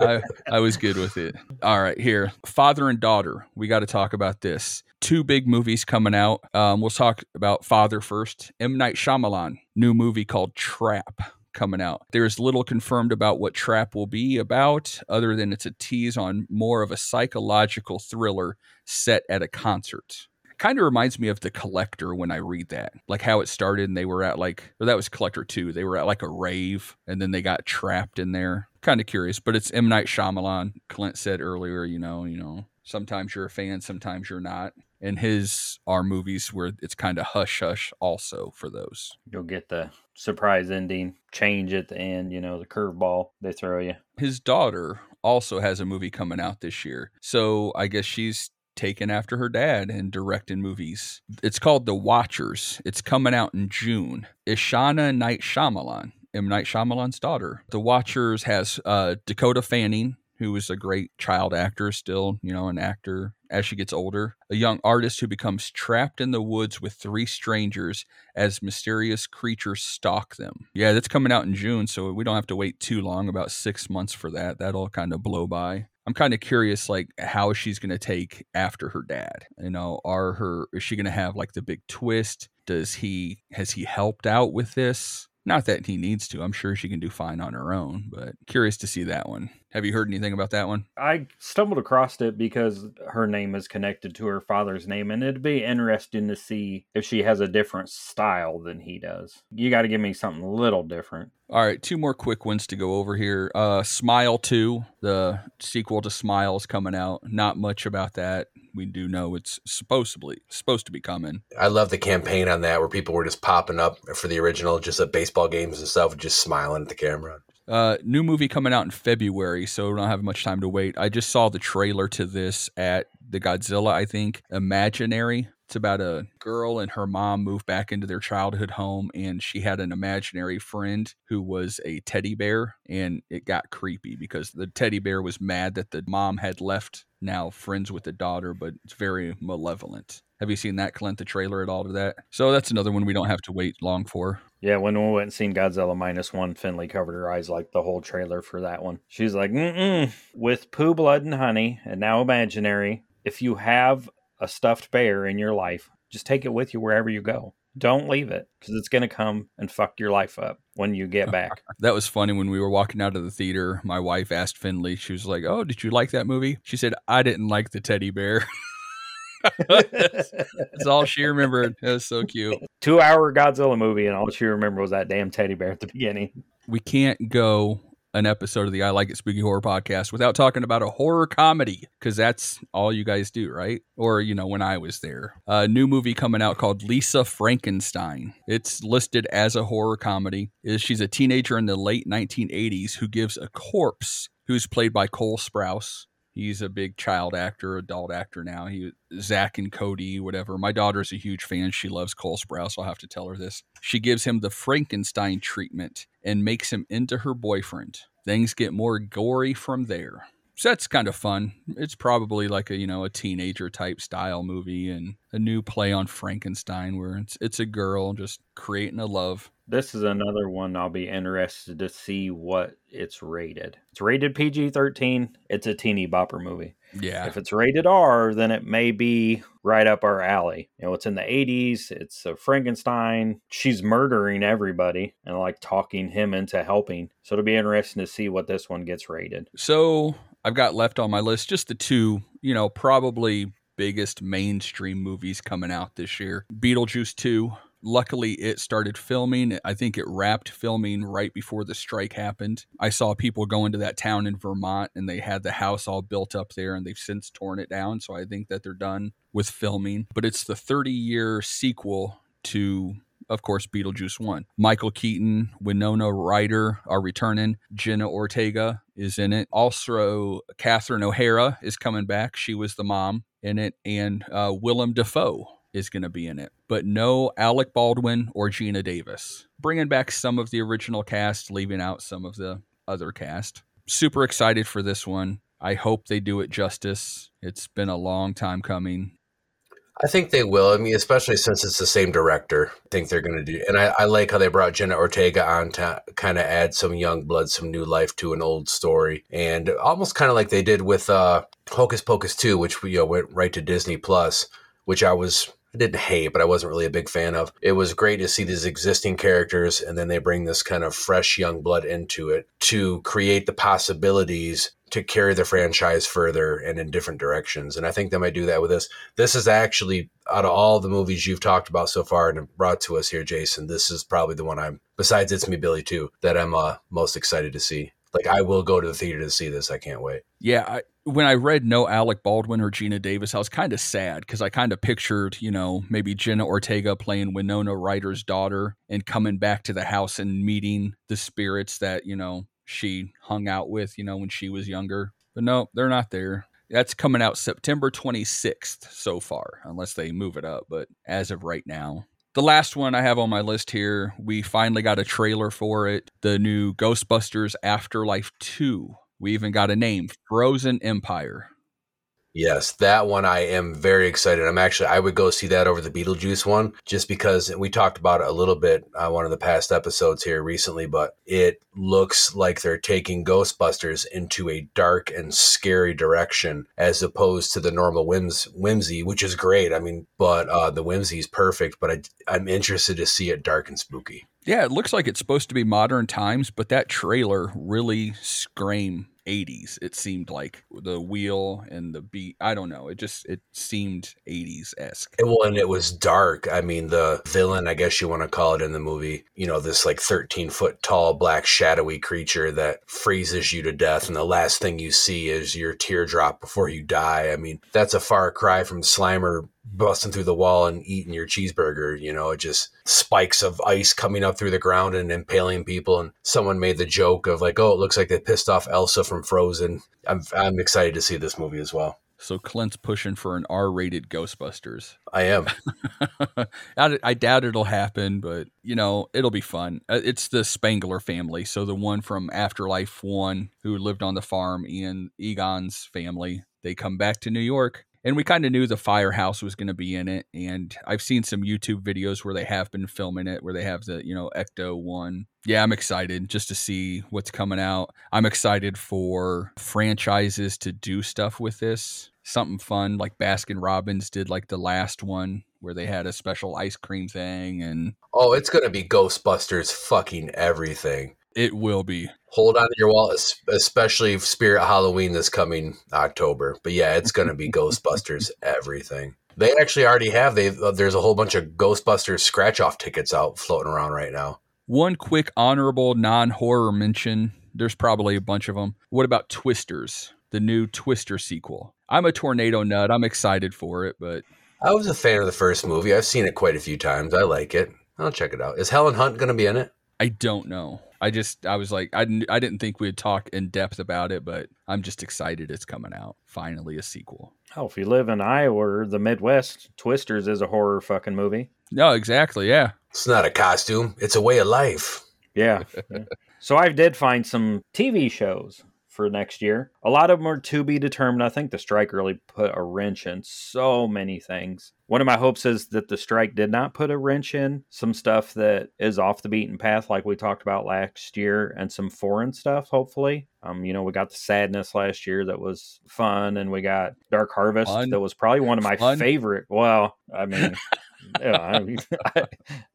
I, I was good with it. All right, here, father and daughter. We got to talk about this. Two big movies coming out. Um, we'll talk about father first. M Night Shyamalan, new movie called Trap coming out. There's little confirmed about what Trap will be about, other than it's a tease on more of a psychological thriller set at a concert kind of reminds me of the collector when i read that like how it started and they were at like or that was collector 2 they were at like a rave and then they got trapped in there kind of curious but it's m night Shyamalan. clint said earlier you know you know sometimes you're a fan sometimes you're not and his are movies where it's kind of hush hush also for those. You'll get the surprise ending, change at the end, you know, the curveball they throw you. his daughter also has a movie coming out this year so i guess she's taken after her dad and directing movies. It's called the watchers. It's coming out in june. Ishana night Shyamalan, m. Night Shyamalan's daughter. The watchers has uh, dakota fanning who is a great child actor still you know an actor as she gets older a young artist who becomes trapped in the woods with three strangers as mysterious creatures stalk them. Yeah, that's coming out in June, so we don't have to wait too long, about six months for that. That'll kind of blow by. I'm kind of curious, like how she's going to take after her dad. You know, are her is she going to have like the big twist? Does he has he helped out with this? Not that he needs to. I'm sure she can do fine on her own, but curious to see that one. Have you heard anything about that one? I stumbled across it because her name is connected to her father's name, and it'd be interesting to see if she has a different style than he does. You got to give me something a little different. All right, two more quick ones to go over here. Uh, Smile 2, the sequel to Smile is coming out. Not much about that. We do know it's supposedly supposed to be coming. I love the campaign on that where people were just popping up for the original, just at baseball games and stuff, just smiling at the camera. Uh, new movie coming out in February, so we don't have much time to wait. I just saw the trailer to this at the Godzilla, I think, Imaginary. It's about a girl and her mom move back into their childhood home, and she had an imaginary friend who was a teddy bear, and it got creepy because the teddy bear was mad that the mom had left now friends with the daughter, but it's very malevolent. Have you seen that, Clint, the trailer at all to that? So that's another one we don't have to wait long for. Yeah, when we went and seen Godzilla minus one, Finley covered her eyes like the whole trailer for that one. She's like, mm with Pooh, blood, and honey, and now imaginary. If you have a stuffed bear in your life, just take it with you wherever you go. Don't leave it because it's going to come and fuck your life up when you get back. That was funny when we were walking out of the theater. My wife asked Finley, she was like, Oh, did you like that movie? She said, I didn't like the teddy bear. That's all she remembered. It was so cute. Two hour Godzilla movie, and all she remembered was that damn teddy bear at the beginning. We can't go an episode of the I Like It Spooky Horror podcast without talking about a horror comedy because that's all you guys do, right? Or, you know, when I was there. A new movie coming out called Lisa Frankenstein. It's listed as a horror comedy. Is She's a teenager in the late 1980s who gives a corpse who's played by Cole Sprouse. He's a big child actor, adult actor now. He Zack and Cody, whatever. My daughter's a huge fan. She loves Cole Sprouse. I'll have to tell her this. She gives him the Frankenstein treatment and makes him into her boyfriend. Things get more gory from there. So that's kind of fun. It's probably like a you know a teenager type style movie and a new play on Frankenstein where it's it's a girl just creating a love. This is another one I'll be interested to see what it's rated. It's rated PG 13. It's a teeny bopper movie. Yeah. If it's rated R, then it may be right up our alley. You know, it's in the 80s. It's a Frankenstein. She's murdering everybody and like talking him into helping. So it'll be interesting to see what this one gets rated. So I've got left on my list just the two, you know, probably biggest mainstream movies coming out this year Beetlejuice 2 Luckily, it started filming. I think it wrapped filming right before the strike happened. I saw people go into that town in Vermont and they had the house all built up there and they've since torn it down. So I think that they're done with filming. But it's the 30 year sequel to of course, Beetlejuice 1. Michael Keaton, Winona Ryder are returning. Jenna Ortega is in it. Also, Catherine O'Hara is coming back. She was the mom in it. And uh, Willem Dafoe is going to be in it, but no Alec Baldwin or Geena Davis. Bringing back some of the original cast, leaving out some of the other cast. Super excited for this one. I hope they do it justice. It's been a long time coming. I think they will. I mean, especially since it's the same director. I think they're going to do. And I, I, like how they brought Jenna Ortega on to kind of add some young blood, some new life to an old story, and almost kind of like they did with uh, Hocus Pocus 2, which you know went right to Disney Plus, which I was I didn't hate, but I wasn't really a big fan of. It was great to see these existing characters and then they bring this kind of fresh young blood into it to create the possibilities to carry the franchise further and in different directions. And I think they might do that with this. This is actually out of all the movies you've talked about so far and brought to us here, Jason, this is probably the one I'm besides It's Me Billy too, that I'm uh, most excited to see. Like I will go to the theater to see this. I can't wait. Yeah, I, when I read no Alec Baldwin or Geena Davis, I was kind of sad because I kind of pictured, you know, maybe Jenna Ortega playing Winona Ryder's daughter and coming back to the house and meeting the spirits that, you know, she hung out with, you know, when she was younger. But no, they're not there. That's coming out September 26th so far, unless they move it up. But as of right now, the last one I have on my list here, we finally got a trailer for it. The new Ghostbusters Afterlife 2 we even got a name Frozen Empire. Yes, that one I am very excited. I'm actually I would go see that over the Beetlejuice one just because we talked about it a little bit on one of the past episodes here recently, but it looks like they're taking Ghostbusters into a dark and scary direction as opposed to the normal whims whimsy, which is great. I mean, but uh, the whimsy is perfect. But I, I'm interested to see it dark and spooky. Yeah, it looks like it's supposed to be modern times, but that trailer really scream 80s it seemed like the wheel and the beat i don't know it just it seemed 80s-esque well and it was dark i mean the villain i guess you want to call it in the movie you know this like 13 foot tall black shadowy creature that freezes you to death and the last thing you see is your teardrop before you die i mean that's a far cry from slimer busting through the wall and eating your cheeseburger. You know, it just spikes of ice coming up through the ground and impaling people. And someone made the joke of like, oh, it looks like they pissed off Elsa from Frozen. I'm I'm excited to see this movie as well. So Clint's pushing for an R-rated Ghostbusters. I am. I, I, doubt it'll happen, but you know it'll be fun. Uh, it's the Spengler family, so the one from Afterlife One who lived on the farm, Ian Egon's family. They come back to New York and we kind of knew the firehouse was going to be in it and i've seen some youtube videos where they have been filming it where they have the you know ecto one. Yeah i'm excited just to see what's coming out. I'm excited for franchises to do stuff with this. Something fun like baskin robbins did like the last one where they had a special ice cream thing and oh it's going to be ghostbusters fucking everything it will be. Hold on to your wallet, especially Spirit Halloween this coming October. But yeah, it's going to be Ghostbusters everything. They actually already have. They uh, there's a whole bunch of Ghostbusters scratch off tickets out floating around right now. One quick honorable non horror mention. There's probably a bunch of them. What about Twisters, the new Twister sequel? I'm a tornado nut. I'm excited for it, but I was a fan of the first movie. I've seen it quite a few times. I like it. I'll check it out. Is Helen Hunt going to be in it? I don't know. I just I was like I didn't I didn't think we'd talk in depth about it, but I'm just excited it's coming out. Finally, a sequel. Oh, if you live in Iowa or the Midwest, Twisters is a horror fucking movie. No, exactly. Yeah, it's not a costume; it's a way of life. Yeah. yeah. So I did find some TV shows for next year. A lot of them are to be determined. I think the strike really put a wrench in so many things. One of my hopes is that the strike did not put a wrench in some stuff that is off the beaten path, like we talked about last year, and some foreign stuff, hopefully. Um, you know, we got the sadness last year that was fun, and we got Dark Harvest Fun. that was probably one of my Fun. favorite. Well, I mean, yeah, I, I,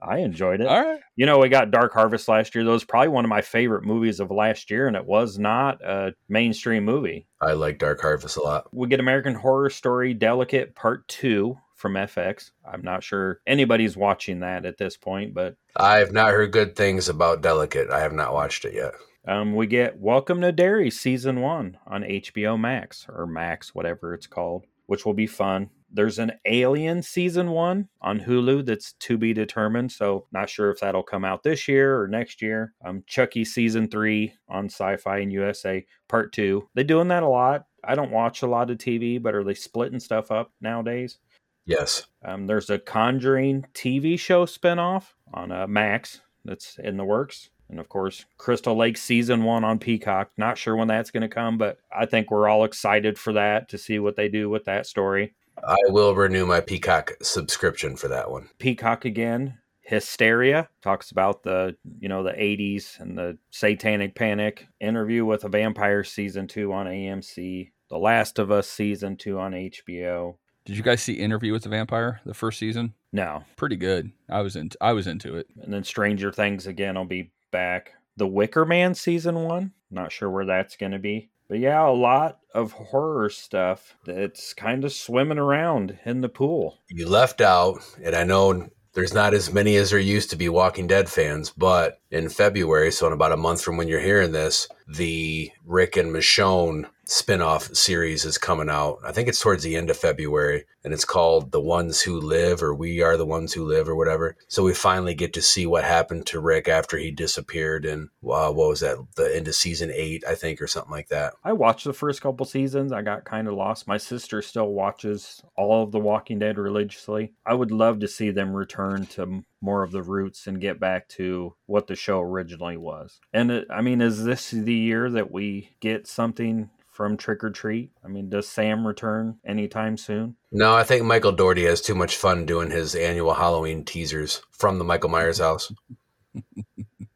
I enjoyed it. All right. You know, we got Dark Harvest last year. That was probably one of my favorite movies of last year, and it was not a mainstream movie. I like Dark Harvest a lot. We get American Horror Story Delicate Part 2 from FX. I'm not sure anybody's watching that at this point, but I have not heard good things about Delicate. I have not watched it yet. um, we get Welcome to Derry Season 1 on HBO Max, or Max, whatever it's called, which will be fun. There's an Alien Season 1 on Hulu that's to be determined, so not sure if that'll come out this year or next year. Um, Chucky Season 3 on Syfy and USA Part 2. They're doing that a lot. I don't watch a lot of TV, but are they splitting stuff up nowadays? Yes. Um, there's a Conjuring TV show spinoff on uh, Max that's in the works. And of course, Crystal Lake season one on Peacock. Not sure when that's going to come, but I think we're all excited for that to see what they do with that story. I will renew my Peacock subscription for that one. Peacock again. Hysteria talks about the you know the 80s and the satanic panic. Interview with a Vampire season two on AMC. The Last of Us season two on HBO. Did you guys see Interview with the Vampire the first season? No, Pretty good. I was in. I was into it. and then Stranger Things again I'll be back. The Wicker Man season one. Not sure where that's going to be. But yeah, a lot of horror stuff that's kind of swimming around in the pool. You left out, and I know there's not as many as there used to be Walking Dead fans, but in February, so in about a month from when you're hearing this, the Rick and Michonne spin-off series is coming out. I think it's towards the end of February, and it's called The Ones Who Live or We Are the Ones Who Live or whatever. So we finally get to see what happened to Rick after he disappeared and uh, what was that? The end of season 8, I think or something like that. I watched the first couple seasons. I got kind of lost. My sister still watches all of The Walking Dead religiously. I would love to see them return to more of the roots and get back to what the show originally was. And it, I mean, is this the year that we get something from Trick or Treat? I mean, does Sam return anytime soon? No, I think Michael Dougherty has too much fun doing his annual Halloween teasers from the Michael Myers house.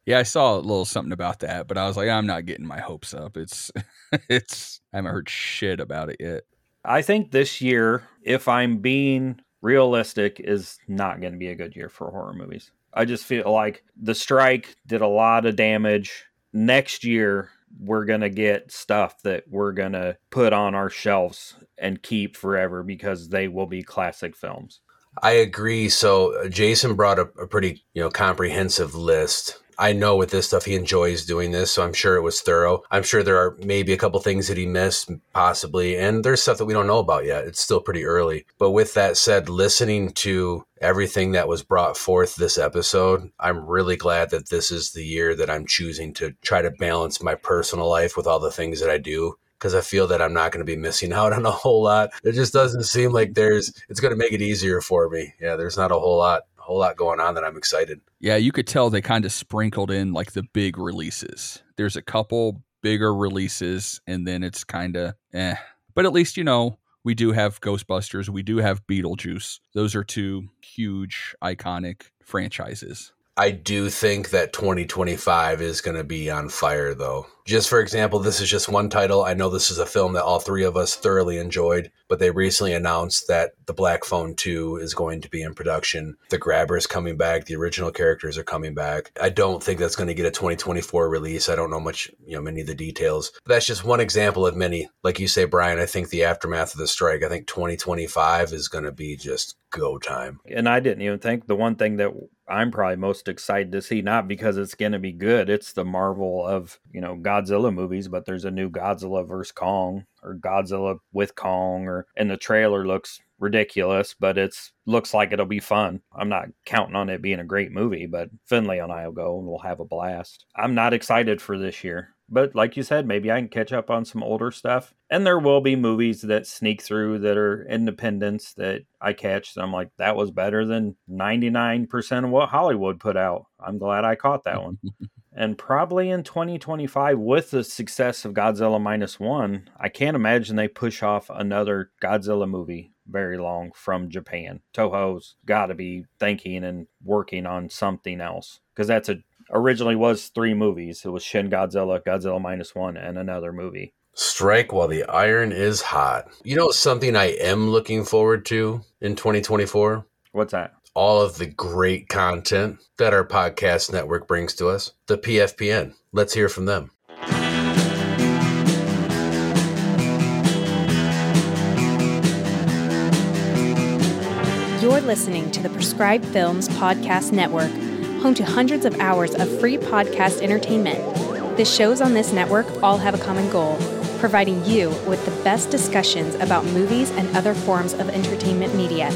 Yeah, I saw a little something about that, but I was like, I'm not getting my hopes up. It's, it's. I haven't heard shit about it yet. I think this year, if I'm being realistic, is not going to be a good year for horror movies. I just feel like the strike did a lot of damage. Next year, we're going to get stuff that we're going to put on our shelves and keep forever because they will be classic films. I agree. So uh, Jason brought a, a pretty, you know, comprehensive list. I know with this stuff he enjoys doing this, so I'm sure it was thorough. I'm sure there are maybe a couple things that he missed, possibly, and there's stuff that we don't know about yet. It's still pretty early. But with that said, listening to everything that was brought forth this episode, I'm really glad that this is the year that I'm choosing to try to balance my personal life with all the things that I do because I feel that I'm not going to be missing out on a whole lot. It just doesn't seem like there's it's going to make it easier for me. Yeah, there's not a whole lot a whole lot going on that I'm excited. Yeah, you could tell they kind of sprinkled in like the big releases. There's a couple bigger releases, and then it's kind of eh. But at least you know we do have Ghostbusters, we do have Beetlejuice. Those are two huge, iconic franchises. I do think that 2025 is going to be on fire, though. Just for example, this is just one title. I know this is a film that all three of us thoroughly enjoyed, but they recently announced that The Black Phone 2 is going to be in production. The Grabber is coming back. The original characters are coming back. I don't think that's going to get a 2024 release. I don't know much, you know, many of the details. But that's just one example of many. Like you say, Brian, I think the aftermath of the strike, I think 2025 is going to be just go time. And I didn't even think the one thing that I'm probably most excited to see, not because it's going to be good, it's the marvel of, you know, Godzilla movies, but there's a new Godzilla versus Kong or Godzilla with Kong or and the trailer looks ridiculous, but it's looks like it'll be fun. I'm not counting on it being a great movie, but Finley and I will go and we'll have a blast. I'm not excited for this year. But like you said, maybe I can catch up on some older stuff. And there will be movies that sneak through that are independents that I catch. And I'm like, that was better than 99% of what Hollywood put out. I'm glad I caught that one. And probably in 2025, with the success of Godzilla Minus One, I can't imagine they push off another Godzilla movie very long from Japan. Toho's got to be thinking and working on something else because that's a originally was three movies. It was Shin Godzilla, Godzilla Minus One, and another movie. Strike while the iron is hot. You know something I am looking forward to in 2024? What's that? All of the great content that our podcast network brings to us. The PFPN. Let's hear from them. You're listening to the Prescribed Films Podcast Network, home to hundreds of hours of free podcast entertainment. The shows on this network all have a common goal providing you with the best discussions about movies and other forms of entertainment media.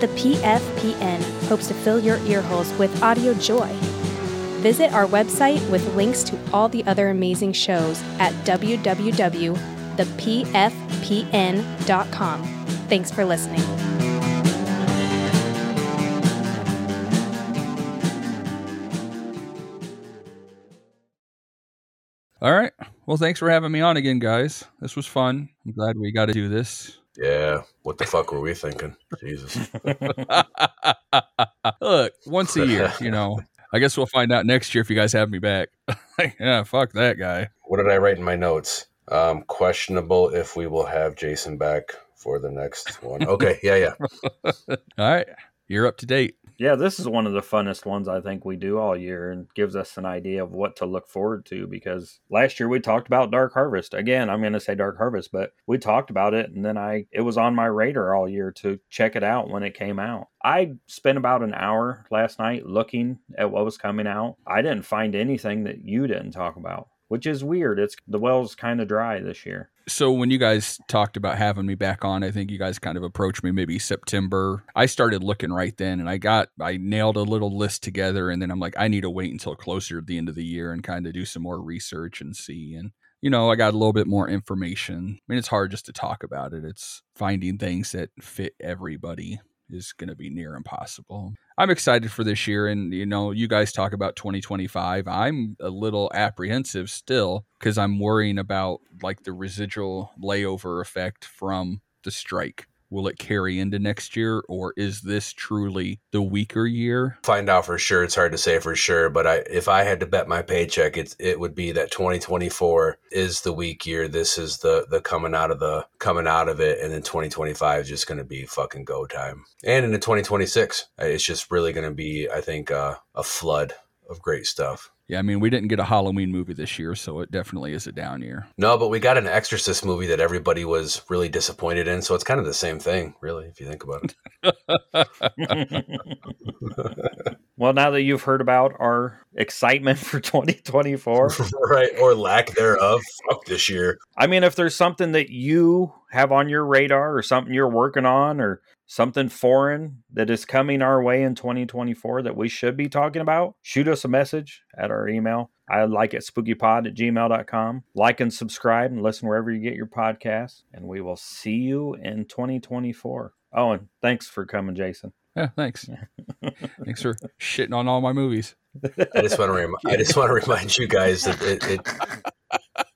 The PFPN hopes to fill your earholes with audio joy. Visit our website with links to all the other amazing shows at www.thepfpn.com. Thanks for listening. All right. Well, thanks for having me on again, guys. This was fun. I'm glad we got to do this. Yeah. What the fuck were we thinking? Jesus. Look, once a year, you know. I guess we'll find out next year if you guys have me back. yeah, fuck that guy. What did I write in my notes? Um, questionable if we will have Jason back for the next one. Okay. Yeah. Yeah. All right. You're up to date. Yeah, this is one of the funnest ones I think we do all year and gives us an idea of what to look forward to because last year we talked about Dark Harvest. Again, I'm going to say Dark Harvest, but we talked about it and then I it was on my radar all year to check it out when it came out. I spent about an hour last night looking at what was coming out. I didn't find anything that you didn't talk about which is weird. It's the well's kind of dry this year. So when you guys talked about having me back on, I think you guys kind of approached me maybe September. I started looking right then and I got I nailed a little list together and then I'm like I need to wait until closer to the end of the year and kind of do some more research and see and you know, I got a little bit more information. I mean, it's hard just to talk about it. It's finding things that fit everybody is going to be near impossible. I'm excited for this year. And, you know, you guys talk about 2025. I'm a little apprehensive still because I'm worrying about like the residual layover effect from the strike. Will it carry into next year, or is this truly the weaker year? Find out for sure. It's hard to say for sure, but I, if I had to bet my paycheck, it it would be that 2024 is the weak year. This is the the coming out of the coming out of it, and then 2025 is just going to be fucking go time. And into 2026, it's just really going to be, I think, uh, a flood of great stuff. Yeah, I mean, we didn't get a Halloween movie this year, so it definitely is a down year. No, but we got an Exorcist movie that everybody was really disappointed in, so it's kind of the same thing, really, if you think about it. well, now that you've heard about our excitement for 2024, right, or lack thereof, fuck this year. I mean, if there's something that you have on your radar or something you're working on or something foreign that is coming our way in 2024 that we should be talking about, shoot us a message at our email. I like it spookypod at gmail.com. Like and subscribe and listen wherever you get your podcasts. And we will see you in 2024. Oh, and thanks for coming, Jason. Yeah, thanks. thanks for shitting on all my movies. I just want to rem- I just want to remind you guys that it, it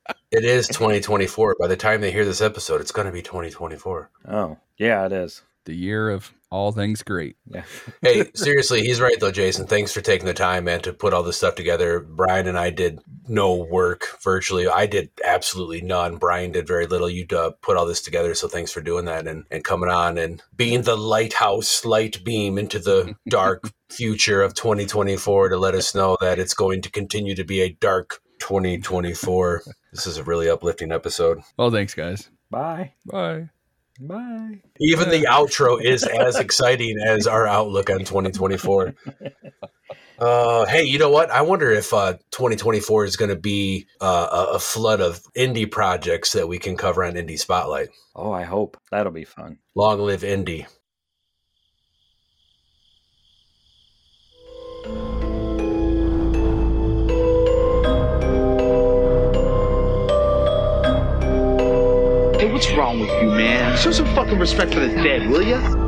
it is 2024. By the time they hear this episode, it's going to be 2024. Oh, yeah, it is the year of all things great. Yeah. hey, seriously, he's right though, Jason. Thanks for taking the time, man, to put all this stuff together. Brian and I did no work virtually. I did absolutely none. Brian did very little. You uh, put all this together, so thanks for doing that and and coming on and being the lighthouse, light beam into the dark future of 2024 to let us know that it's going to continue to be a dark 2024. this is a really uplifting episode. Well, thanks, guys. Bye. Bye. Bye. Even the outro is as exciting as our outlook on 2024. Uh, hey, you know what? I wonder if uh, 2024 is going to be uh, a flood of indie projects that we can cover on Indie Spotlight. Oh, I hope that'll be fun. Long live indie. What's wrong with you, man? Show some fucking respect for the dead, will ya?